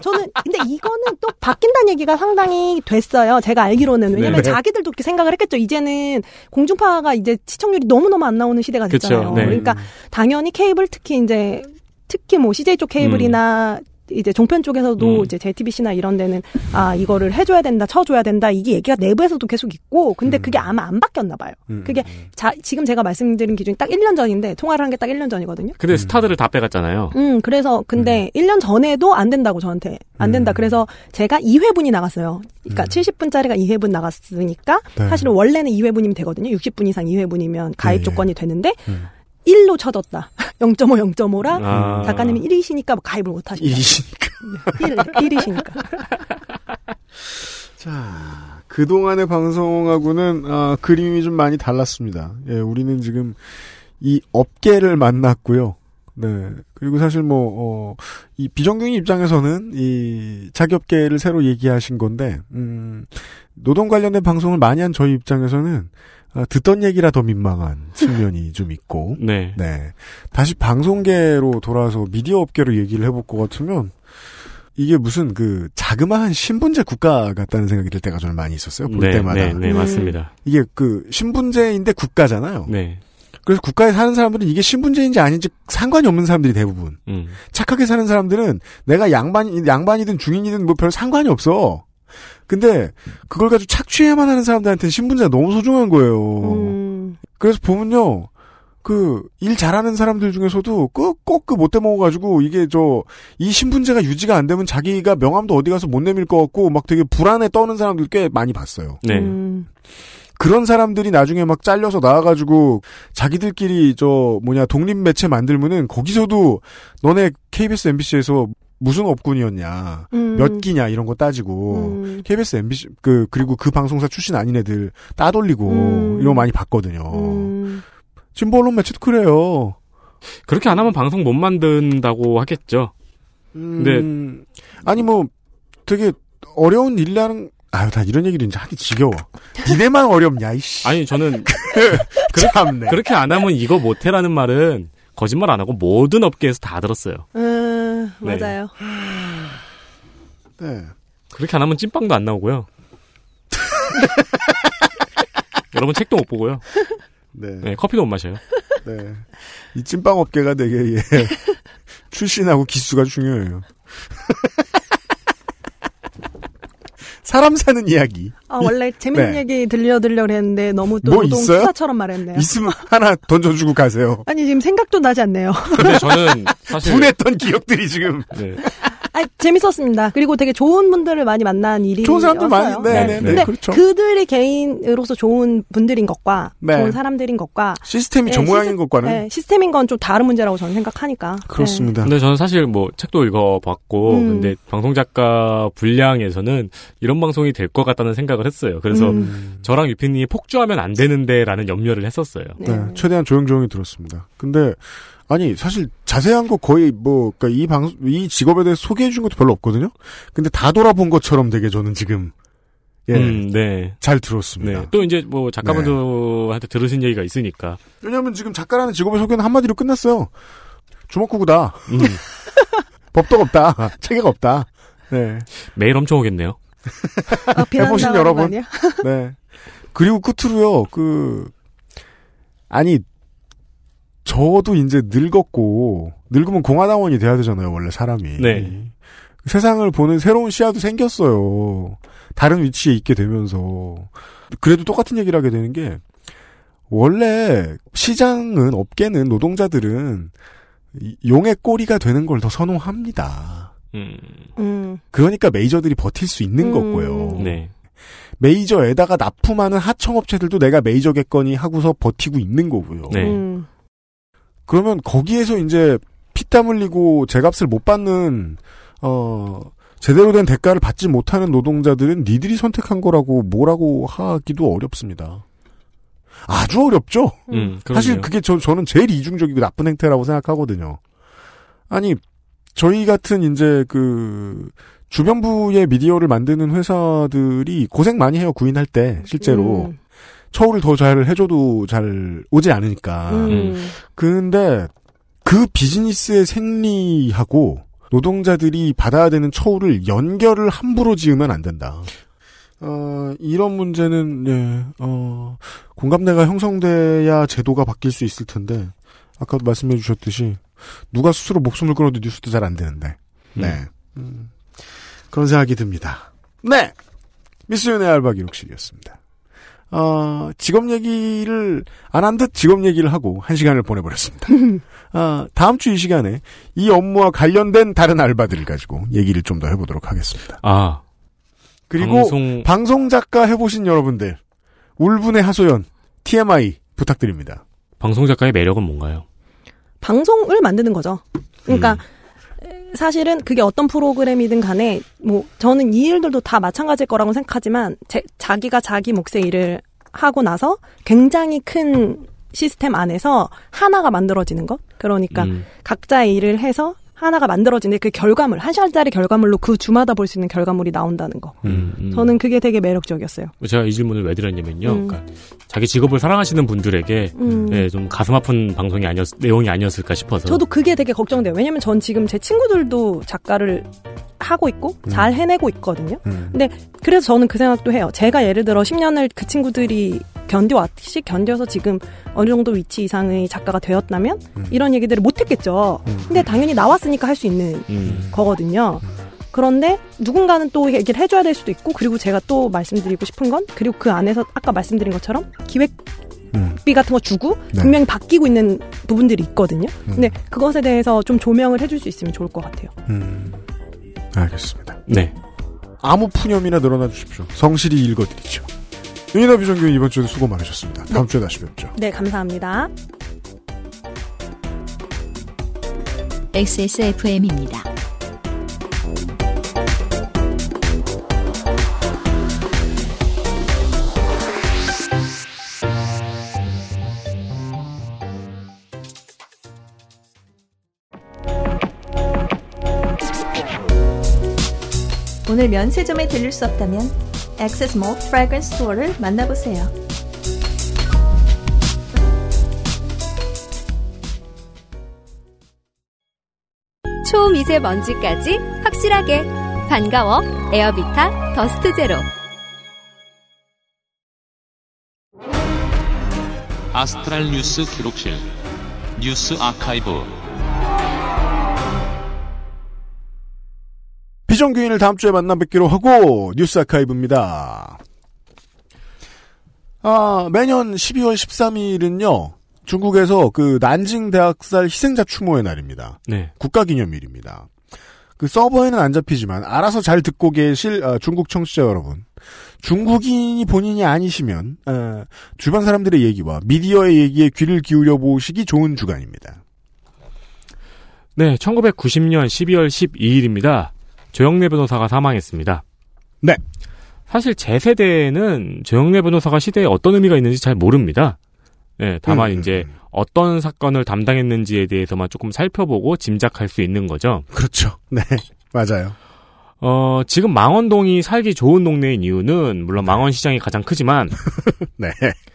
저는 근데 이거는 또 바뀐다는 얘기가 상당히 됐어요. 제가 알기로는 왜냐면 네. 자기들도 그렇게 생각을 했겠죠. 이제는 공중파가 이제 시청률이 너무 너무 안 나오는 시대가 됐잖아요. 네. 그러니까 당연히 케이블 특히 이제 특히 뭐 CJ 쪽 케이블이나 이제 종편 쪽에서도 음. 이제 JTBC나 이런 데는 아 이거를 해줘야 된다, 쳐줘야 된다 이게 얘기가 내부에서도 계속 있고 근데 그게 아마 안 바뀌었나 봐요. 음. 그게 자 지금 제가 말씀드린 기준이 딱 1년 전인데 통화를 한 게 딱 1년 전이거든요. 근데 스타들을 다 빼갔잖아요. 음, 그래서, 근데, 1년 전에도 안 된다고 저한테. 안 된다. 음. 그래서 제가 2회분이 나갔어요. 그러니까 70분짜리가 2회분 나갔으니까, 네. 사실은 원래는 2회분이면 되거든요. 60분 이상 2회분이면 가입 예, 예. 조건이 되는데, 음. 1로 쳐졌다. 0.5, 0.5라, 아. 작가님이 1이시니까 뭐 가입을 못 하신다. 일이시니까. 1, 1이시니까. 자, 그동안의 방송하고는, 아, 그림이 좀 많이 달랐습니다. 예, 우리는 지금 이 업계를 만났고요. 네. 그리고 사실 뭐, 어, 이 비정규직 입장에서는 이 자기업계를 새로 얘기하신 건데, 음, 노동 관련된 방송을 많이 한 저희 입장에서는, 아, 듣던 얘기라 더 민망한 측면이 좀 있고, 네. 네. 다시 방송계로 돌아와서 미디어 업계로 얘기를 해볼 것 같으면, 이게 무슨 그 자그마한 신분제 국가 같다는 생각이 들 때가 저는 많이 있었어요. 볼 네, 때마다. 네, 네, 음. 맞습니다. 이게 그 신분제인데 국가잖아요. 네. 그래서 국가에 사는 사람들은 이게 신분제인지 아닌지 상관이 없는 사람들이 대부분. 음. 착하게 사는 사람들은 내가 양반, 양반이든 중인이든 뭐 별 상관이 없어. 근데 그걸 가지고 착취해야만 하는 사람들한테는 신분제가 너무 소중한 거예요. 음, 그래서 보면요. 그, 일 잘하는 사람들 중에서도 꼭, 꼭그 못돼 먹어가지고 이게 저, 이 신분제가 유지가 안 되면 자기가 명함도 어디 가서 못 내밀 것 같고 막 되게 불안해 떠는 사람들 꽤 많이 봤어요. 네. 음, 그런 사람들이 나중에 막 잘려서 나와가지고 자기들끼리 저 뭐냐 독립 매체 만들면은 거기서도 너네 KBS MBC에서 무슨 업군이었냐 음. 몇 기냐 이런 거 따지고 음, KBS MBC 그 그리고 그 방송사 출신 아닌 애들 따돌리고 음. 이런 거 많이 봤거든요. 음, 진보 언론 매체도 그래요. 그렇게 안 하면 방송 못 만든다고 하겠죠. 음, 아니 뭐 되게 어려운 일이라는 아유 다 이런 얘기를 이제 하기 지겨워. 니네만 어렵냐 이씨. 아니, 저는 참네. 그렇게 안 하면 이거 못해라는 말은 거짓말 안 하고 모든 업계에서 다 들었어요. 음, 네. 맞아요. 네. 그렇게 안 하면 찐빵도 안 나오고요. 여러분 책도 못 보고요. 네. 네, 커피도 못 마셔요. 네. 이 찐빵 업계가 되게 예. 출신하고 기수가 중요해요. 사람 사는 이야기 아, 원래 재밌는 네. 얘기 들려드리려고 했는데 너무 또 뭐 노동 있어요? 투사처럼 말했네요. 있으면 하나 던져주고 가세요. 아니 지금 생각도 나지 않네요. 근데 저는 사실 분했던 기억들이 지금 네. 아 재밌었습니다. 그리고 되게 좋은 분들을 많이 만난 일이었어요. 좋은 사람들 많이 네, 네, 네, 근데 그렇죠. 그들이 개인으로서 좋은 분들인 것과 네. 좋은 사람들인 것과 시스템이 저 네, 모양인 시스- 것과는 네, 시스템인 건 좀 다른 문제라고 저는 생각하니까. 그렇습니다. 근데 저는 사실 뭐 책도 읽어봤고 음. 근데 방송 작가 분량에서는 이런 방송이 될 것 같다는 생각을 했어요. 그래서 음. 저랑 유피님이 폭주하면 안 되는데라는 염려를 했었어요. 네. 네, 최대한 조용조용히 들었습니다. 근데 아니 사실 자세한 거 거의 뭐 그러니까 이방이 직업에 대해서 소개해 준 것도 별로 없거든요. 근데 다 돌아본 것처럼 되게 저는 지금 예, 음, 네. 잘 들었습니다. 네. 또 이제 뭐 작가분들한테 들으신 얘기가 있으니까. 왜냐하면 지금 작가라는 직업의 소개는 한마디로 끝났어요. 주먹구구다. 음, 법도가 없다. 체계가 없다. 네. 매일 엄청 오겠네요. 아, 해보신 여러분. 네. 그리고 끝으로요, 그, 아니, 저도 이제 늙었고, 늙으면 공화당원이 돼야 되잖아요, 원래 사람이. 네. 세상을 보는 새로운 시야도 생겼어요. 다른 위치에 있게 되면서. 그래도 똑같은 얘기를 하게 되는 게, 원래 시장은, 업계는, 노동자들은, 이 용의 꼬리가 되는 걸 더 선호합니다. 음, 음. 그러니까 메이저들이 버틸 수 있는 음. 거고요. 네. 메이저에다가 납품하는 하청업체들도 내가 메이저겠거니 하고서 버티고 있는 거고요. 네. 음. 그러면 거기에서 이제 피땀 흘리고 제값을 못 받는 어 제대로 된 대가를 받지 못하는 노동자들은 니들이 선택한 거라고 뭐라고 하기도 어렵습니다. 아주 어렵죠. 음, 사실 그럼요. 그게 저, 저는 제일 이중적이고 나쁜 행태라고 생각하거든요. 아니, 저희 같은 이제 그, 주변부의 미디어를 만드는 회사들이 고생 많이 해요, 구인할 때, 실제로. 음. 처우를 더 잘 해줘도 잘 오지 않으니까. 음. 근데 그 비즈니스의 생리하고 노동자들이 받아야 되는 처우를 연결을 함부로 지으면 안 된다. 어, 이런 문제는, 예, 어, 공감대가 형성돼야 제도가 바뀔 수 있을 텐데, 아까도 말씀해 주셨듯이, 누가 스스로 목숨을 끊어도 뉴스도 잘 안 되는데, 네. 음, 그런 생각이 듭니다. 네! 미스윤의 알바 기록실이었습니다. 어, 직업 얘기를 안 한 듯 직업 얘기를 하고 한 시간을 보내버렸습니다. 아, 다음 주 이 시간에 이 업무와 관련된 다른 알바들을 가지고 얘기를 좀 더 해보도록 하겠습니다. 아, 그리고 방송, 방송 작가 해보신 여러분들 울분의 하소연 TMI 부탁드립니다. 방송 작가의 매력은 뭔가요? 방송을 만드는 거죠. 그러니까 음. 사실은 그게 어떤 프로그램이든 간에 뭐 저는 이 일들도 다 마찬가지일 거라고 생각하지만 제, 자기가 자기 몫의 일을 하고 나서 굉장히 큰 시스템 안에서 하나가 만들어지는 것. 그러니까 음, 각자의 일을 해서 하나가 만들어지는데 그 결과물 한 시간짜리 결과물로 그 주마다 볼 수 있는 결과물이 나온다는 거. 음, 음. 저는 그게 되게 매력적이었어요. 제가 이 질문을 왜 드렸냐면요. 음. 그러니까 자기 직업을 사랑하시는 분들에게 음. 예, 좀 가슴 아픈 방송이 아니었, 내용이 아니었을까 싶어서. 저도 그게 되게 걱정돼요. 왜냐면 전 지금 제 친구들도 작가를 하고 있고 잘 해내고 있거든요. 음. 근데 그래서 저는 그 생각도 해요. 제가 예를 들어 10년을 그 친구들이 견뎌왔듯이 견뎌서 지금 어느 정도 위치 이상의 작가가 되었다면 음. 이런 얘기들을 못했겠죠. 음. 근데 당연히 나왔으니까 할 수 있는 음, 거거든요. 그런데 누군가는 또 얘기를 해줘야 될 수도 있고 그리고 제가 또 말씀드리고 싶은 건 그리고 그 안에서 아까 말씀드린 것처럼 기획비 음. 같은 거 주고 네. 분명히 바뀌고 있는 부분들이 있거든요. 음. 근데 그것에 대해서 좀 조명을 해줄 수 있으면 좋을 것 같아요. 음. 알겠습니다. 네. 아무 푸념이나 늘어나 주십시오. 성실히 읽어드리죠. 윤이나 비정규인 이번 주에도 수고 많으셨습니다. 다음 주에 다시 뵙죠. 네, 감사합니다. XSFM입니다. 오늘 면세점에 들릴 수 없다면 액세스 몰 fragrance store를 만나보세요. 초미세먼지까지 확실하게. 반가워 에어비타 더스트 제로. 아스트랄 뉴스 기록실 뉴스 아카이브 비정규인을 다음 주에 만나 뵙기로 하고 뉴스 아카이브입니다. 아, 매년 12월 13일은요. 중국에서 그 난징 대학살 희생자 추모의 날입니다. 네. 국가 기념일입니다. 그 서버에는 안 잡히지만 알아서 잘 듣고 계실 아, 중국 청취자 여러분. 중국인이 본인이 아니시면 아, 주변 사람들의 얘기와 미디어의 얘기에 귀를 기울여 보시기 좋은 주간입니다. 네, 1990년 12월 12일입니다. 조영래 변호사가 사망했습니다. 네. 사실 제 세대에는 조영래 변호사가 시대에 어떤 의미가 있는지 잘 모릅니다. 네, 다만 음, 이제 어떤 사건을 담당했는지에 대해서만 조금 살펴보고 짐작할 수 있는 거죠. 그렇죠. 네, 맞아요. 어, 지금 망원동이 살기 좋은 동네인 이유는 물론 망원시장이 가장 크지만 네.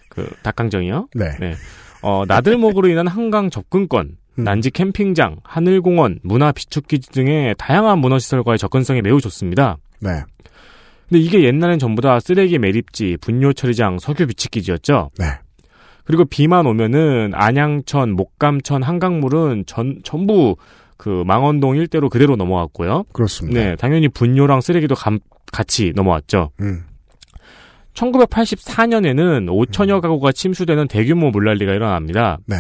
그 닭강정이요. 네. 어, 나들목으로 인한 한강 접근권, 음. 난지 캠핑장, 하늘공원, 문화 비축기지 등의 다양한 문화시설과의 접근성이 매우 좋습니다. 네. 근데 이게 옛날엔 전부 다 쓰레기 매립지, 분뇨 처리장, 석유 비축기지였죠. 네. 그리고 비만 오면은 안양천, 목감천, 한강물은 전 전부 그 망원동 일대로 그대로 넘어왔고요. 그렇습니다. 네, 당연히 분뇨랑 쓰레기도 감- 같이 넘어왔죠. 음. 1984년에는 5천여 가구가 침수되는 대규모 물난리가 일어납니다. 네.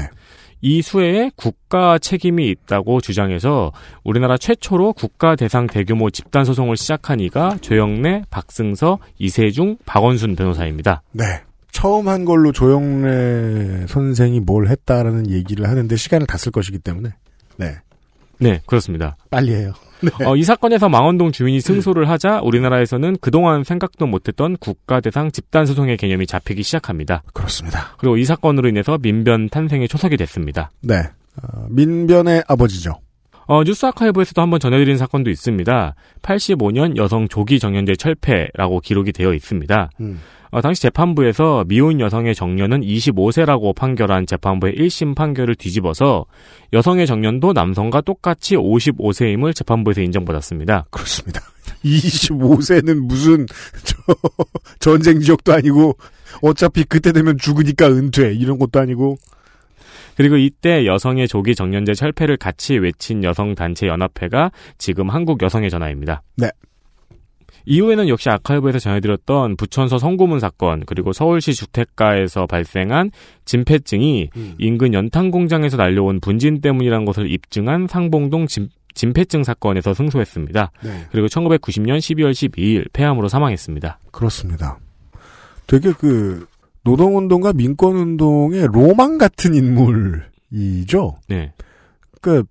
이 수해에 국가 책임이 있다고 주장해서 우리나라 최초로 국가 대상 대규모 집단 소송을 시작한 이가 조영래, 박승서, 이세중, 박원순 변호사입니다. 네. 처음 한 걸로 조영래 선생이 뭘 했다라는 얘기를 하는데 시간을 다 쓸 것이기 때문에. 네. 네, 그렇습니다. 빨리 해요. 네. 어, 이 사건에서 망원동 주민이 승소를 하자 우리나라에서는 그동안 생각도 못했던 국가 대상 집단 소송의 개념이 잡히기 시작합니다. 그렇습니다. 그리고 이 사건으로 인해서 민변 탄생의 초석이 됐습니다. 네. 어, 민변의 아버지죠. 어, 뉴스 아카이브에서도 한번 전해드린 사건도 있습니다. 85년 여성 조기 정년제 철폐라고 기록이 되어 있습니다. 음. 어, 당시 재판부에서 미혼 여성의 정년은 25세라고 판결한 재판부의 1심 판결을 뒤집어서 여성의 정년도 남성과 똑같이 55세임을 재판부에서 인정받았습니다. 그렇습니다. 25세는 무슨 저 전쟁 지역도 아니고 어차피 그때 되면 죽으니까 은퇴 이런 것도 아니고 그리고 이때 여성의 조기 정년제 철폐를 같이 외친 여성단체 연합회가 지금 한국 여성의 전화입니다. 네. 이후에는 역시 아카이브에서 전해드렸던 부천서 성고문 사건 그리고 서울시 주택가에서 발생한 진폐증이 인근 연탄 공장에서 날려온 분진 때문이라는 것을 입증한 상봉동 진, 진폐증 사건에서 승소했습니다. 네. 그리고 1990년 12월 12일 폐암으로 사망했습니다. 그렇습니다. 되게 그 노동운동과 민권운동의 로망 같은 인물이죠. 네. 그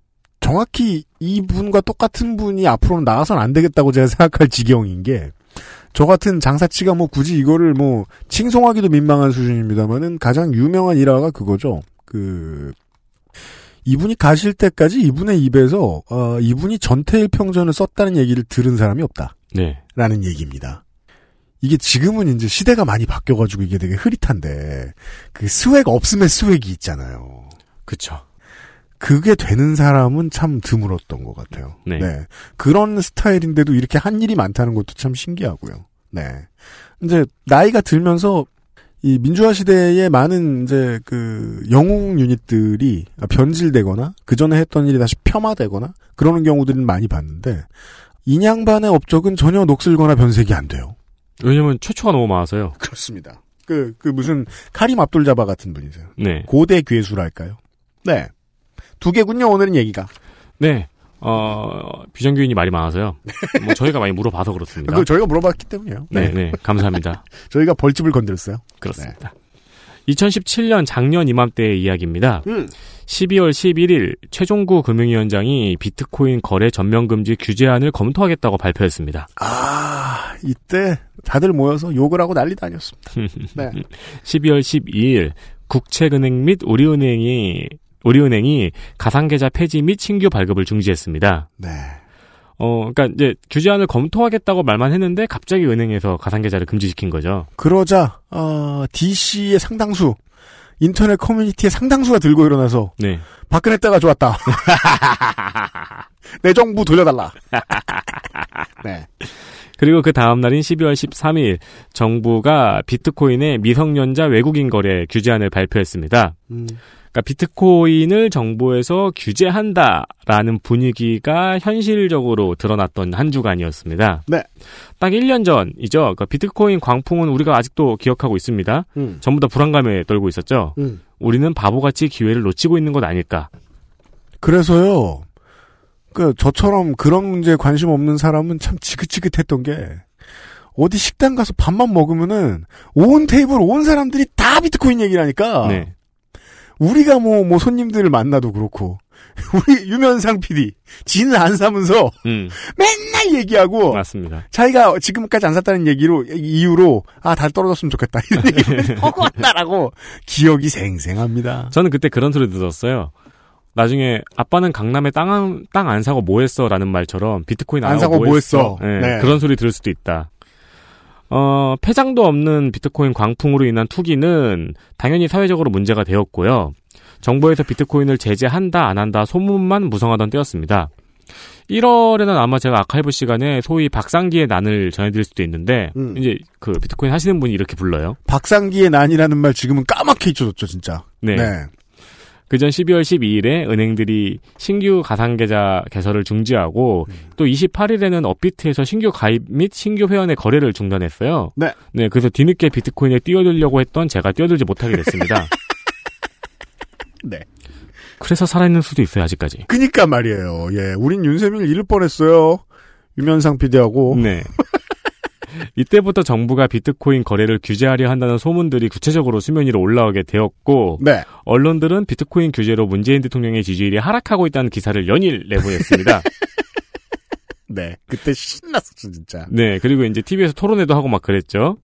정확히 이분과 똑같은 분이 앞으로는 나와선 안 되겠다고 제가 생각할 지경인 게, 저 같은 장사치가 뭐 굳이 이거를 뭐, 칭송하기도 민망한 수준입니다만은 가장 유명한 일화가 그거죠. 그, 이분이 가실 때까지 이분의 입에서, 어, 이분이 전태일 평전을 썼다는 얘기를 들은 사람이 없다. 네. 라는 얘기입니다. 이게 지금은 이제 시대가 많이 바뀌어가지고 이게 되게 흐릿한데, 그 swag 없음의 swag이 있잖아요. 그쵸. 그게 되는 사람은 참 드물었던 것 같아요. 네. 그런 스타일인데도 이렇게 한 일이 많다는 것도 참 신기하고요. 네. 이제, 나이가 들면서, 이 민주화 시대에 많은 이제 그 영웅 유닛들이 변질되거나 그 전에 했던 일이 다시 폄하되거나 그러는 경우들은 많이 봤는데 인양반의 업적은 전혀 녹슬거나 변색이 안 돼요. 왜냐면 최초가 너무 많아서요. 그렇습니다. 그, 그 무슨 카림 압돌자바 같은 분이세요. 네. 고대 괴수랄까요? 네. 두 개군요, 오늘은 얘기가. 네. 어, 비정규인이 말이 많아서요. 뭐 저희가 많이 물어봐서 그렇습니다. 그걸 저희가 물어봤기 때문이에요. 네, 네. 감사합니다. 저희가 벌집을 건드렸어요. 그렇습니다. 2017년 작년 이맘때의 이야기입니다. 음. 12월 11일 최종구 금융위원장이 비트코인 거래 전면 금지 규제안을 검토하겠다고 발표했습니다. 아, 이때 다들 모여서 욕을 하고 난리도 아니었습니다. 네. 12월 12일 국책은행 및 우리은행이 우리은행이 가상계좌 폐지 및 신규 발급을 중지했습니다. 네. 어, 그러니까 이제 규제안을 검토하겠다고 말만 했는데 갑자기 은행에서 가상계좌를 금지시킨 거죠. 그러자, 어, DC의 상당수, 인터넷 커뮤니티의 상당수가 들고 일어나서, 네. 박근혜 때가 좋았다. 내 정부 돌려달라. 네. 그리고 그 다음 날인 12월 13일 정부가 비트코인의 미성년자 외국인 거래 규제안을 발표했습니다. 음. 그러니까 비트코인을 정부에서 규제한다라는 분위기가 현실적으로 드러났던 한 주간이었습니다. 네. 딱 1년 전이죠. 그러니까 비트코인 광풍은 우리가 아직도 기억하고 있습니다. 음. 전부 다 불안감에 떨고 있었죠. 음. 우리는 바보같이 기회를 놓치고 있는 것 아닐까. 그래서요. 그 저처럼 그런 문제에 관심 없는 사람은 참 지긋지긋했던 게 어디 식당 가서 밥만 먹으면은 온 테이블 온 사람들이 다 비트코인 얘기를 하니까 네. 우리가 뭐 뭐 손님들을 만나도 그렇고 우리 유면상 PD 지는 안 사면서 음, 맨날 얘기하고 맞습니다. 자기가 지금까지 안 샀다는 얘기로 이유로 아달 떨어졌으면 좋겠다 이런 얘기를 하고 왔다라고 기억이 생생합니다. 저는 그때 그런 소리 들었어요. 나중에 아빠는 강남에 땅땅안 사고 뭐 했어? 라는 말처럼 비트코인 안, 안 사고, 사고 뭐 했어? 네, 네. 그런 소리 들을 수도 있다. 어, 폐장도 없는 비트코인 광풍으로 인한 투기는 당연히 사회적으로 문제가 되었고요. 정부에서 비트코인을 제재한다 안 한다 소문만 무성하던 때였습니다. 1월에는 아마 제가 아카이브 시간에 소위 박상기의 난을 전해드릴 수도 있는데 음. 이제 그 비트코인 하시는 분이 이렇게 불러요. 박상기의 난이라는 말 지금은 까맣게 잊혀졌죠 진짜. 네. 그전 12월 12일에 은행들이 신규 가상계좌 개설을 중지하고 또 28일에는 업비트에서 신규 가입 및 신규 회원의 거래를 중단했어요. 네. 네, 그래서 뒤늦게 비트코인에 뛰어들려고 했던 제가 뛰어들지 못하게 됐습니다. 네. 그래서 살아있는 수도 있어요, 아직까지. 그니까 말이에요. 예, 우린 윤세민을 잃을 뻔했어요. 유면상 PD하고. 네. 이때부터 정부가 비트코인 거래를 규제하려 한다는 소문들이 구체적으로 수면 위로 올라오게 되었고 네. 언론들은 비트코인 규제로 문재인 대통령의 지지율이 하락하고 있다는 기사를 연일 내보냈습니다. 네. 그때 신났었죠 진짜. 네, 그리고 이제 TV에서 토론회도 하고 막 그랬죠.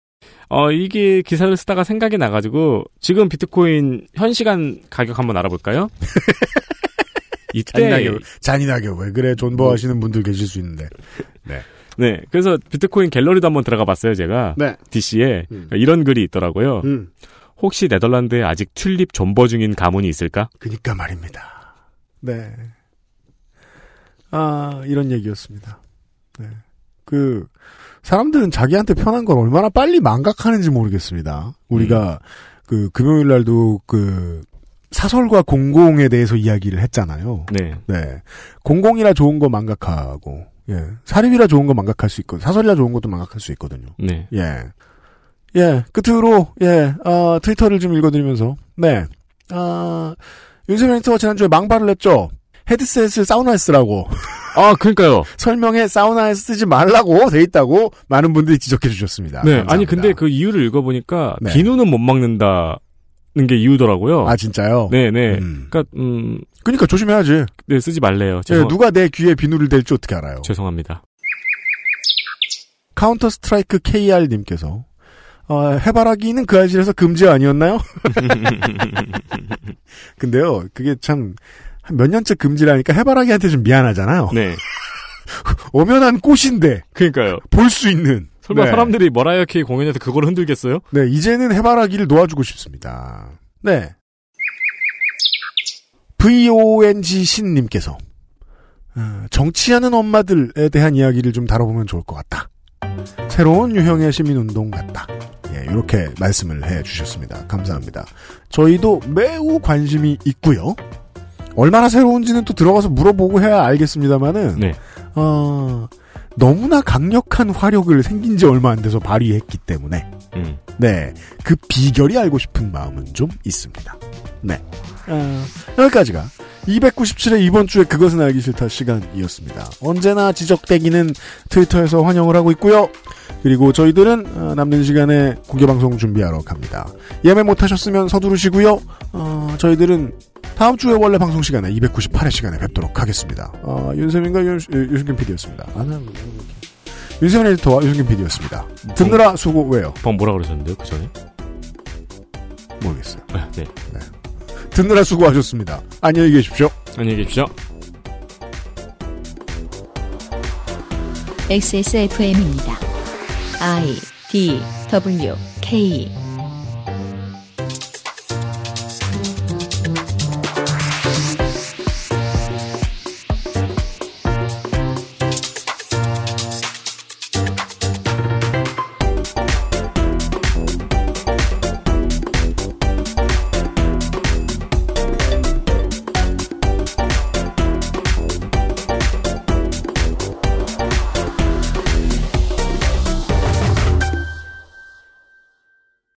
어, 이게 기사를 쓰다가 생각이 나가지고, 지금 비트코인 현 시간 가격 한번 알아볼까요? 이때, 잔인하게 잔인하게 왜 그래 존버 하시는 분들 계실 수 있는데. 네. 네, 그래서 비트코인 갤러리도 한번 들어가 봤어요, 제가. 네. DC에. 음. 이런 글이 있더라고요. 음. 혹시 네덜란드에 아직 튤립 존버 중인 가문이 있을까? 그니까 말입니다. 네. 아, 이런 얘기였습니다. 네. 그, 사람들은 자기한테 편한 걸 얼마나 빨리 망각하는지 모르겠습니다. 우리가, 그, 금요일 날도 그, 사설과 공공에 대해서 이야기를 했잖아요. 네. 네. 공공이라 좋은 거 망각하고, 예. 사립이라 좋은 거 망각할 수 있고, 사설이라 좋은 것도 망각할 수 있거든요. 네. 예. 예, 끝으로, 예, 어, 트위터를 좀 읽어드리면서, 네. 아, 윤세민 에디터가 지난주에 망발을 했죠. 헤드셋을 사우나에 쓰라고. 아, 그러니까요. 설명에 사우나에 쓰지 말라고 돼 있다고 많은 분들이 지적해 주셨습니다. 네. 감사합니다. 아니, 근데 그 이유를 읽어보니까, 네. 비누는 못 막는다는 게 이유더라고요. 아, 진짜요? 네 네. 음. 그니까, 음, 그니까 조심해야지. 네, 쓰지 말래요. 예, 죄송, 누가 내 귀에 비누를 댈지 어떻게 알아요? 죄송합니다. 카운터 스트라이크 KR님께서, 어, 해바라기는 그 아실에서 금지 아니었나요? 근데요, 그게 참, 한 몇 년째 금지라니까 해바라기한테 좀 미안하잖아요. 네. 엄연한 꽃인데, 그니까요. 볼 수 있는. 설마 네. 사람들이 머라이어 케이 공연에서 그걸 흔들겠어요? 네, 이제는 해바라기를 놓아주고 싶습니다. 네. VONG 신님께서, 어, 정치하는 엄마들에 대한 이야기를 좀 다뤄보면 좋을 것 같다. 새로운 유형의 시민운동 같다. 예, 이렇게 말씀을 해 주셨습니다. 감사합니다. 저희도 매우 관심이 있고요. 얼마나 새로운지는 또 들어가서 물어보고 해야 알겠습니다만은, 네. 어, 너무나 강력한 화력을 생긴 지 얼마 안 돼서 발휘했기 때문에, 음. 네. 그 비결이 알고 싶은 마음은 좀 있습니다. 네. 어, 여기까지가 297회 이번 주에 그것은 알기 싫다 시간이었습니다. 언제나 지적대기는 트위터에서 환영을 하고 있고요. 그리고 저희들은 어, 남는 시간에 공개방송 준비하러 갑니다. 예매 못하셨으면 서두르시고요. 어, 저희들은 다음 주에 원래 방송 시간에 298회 시간에 뵙도록 하겠습니다. 어, 윤세민과 윤, 유승균 PD였습니다. 아, 나, 윤세민 에디터와 유승균 PD였습니다. 듣느라 수고 왜요? 방 뭐라 그러셨는데요, 그 전에? 모르겠어요. 아, 네. 듣느라 수고하셨습니다. 안녕히 계십시오. 안녕히 계십시오. XSFM입니다. I D W K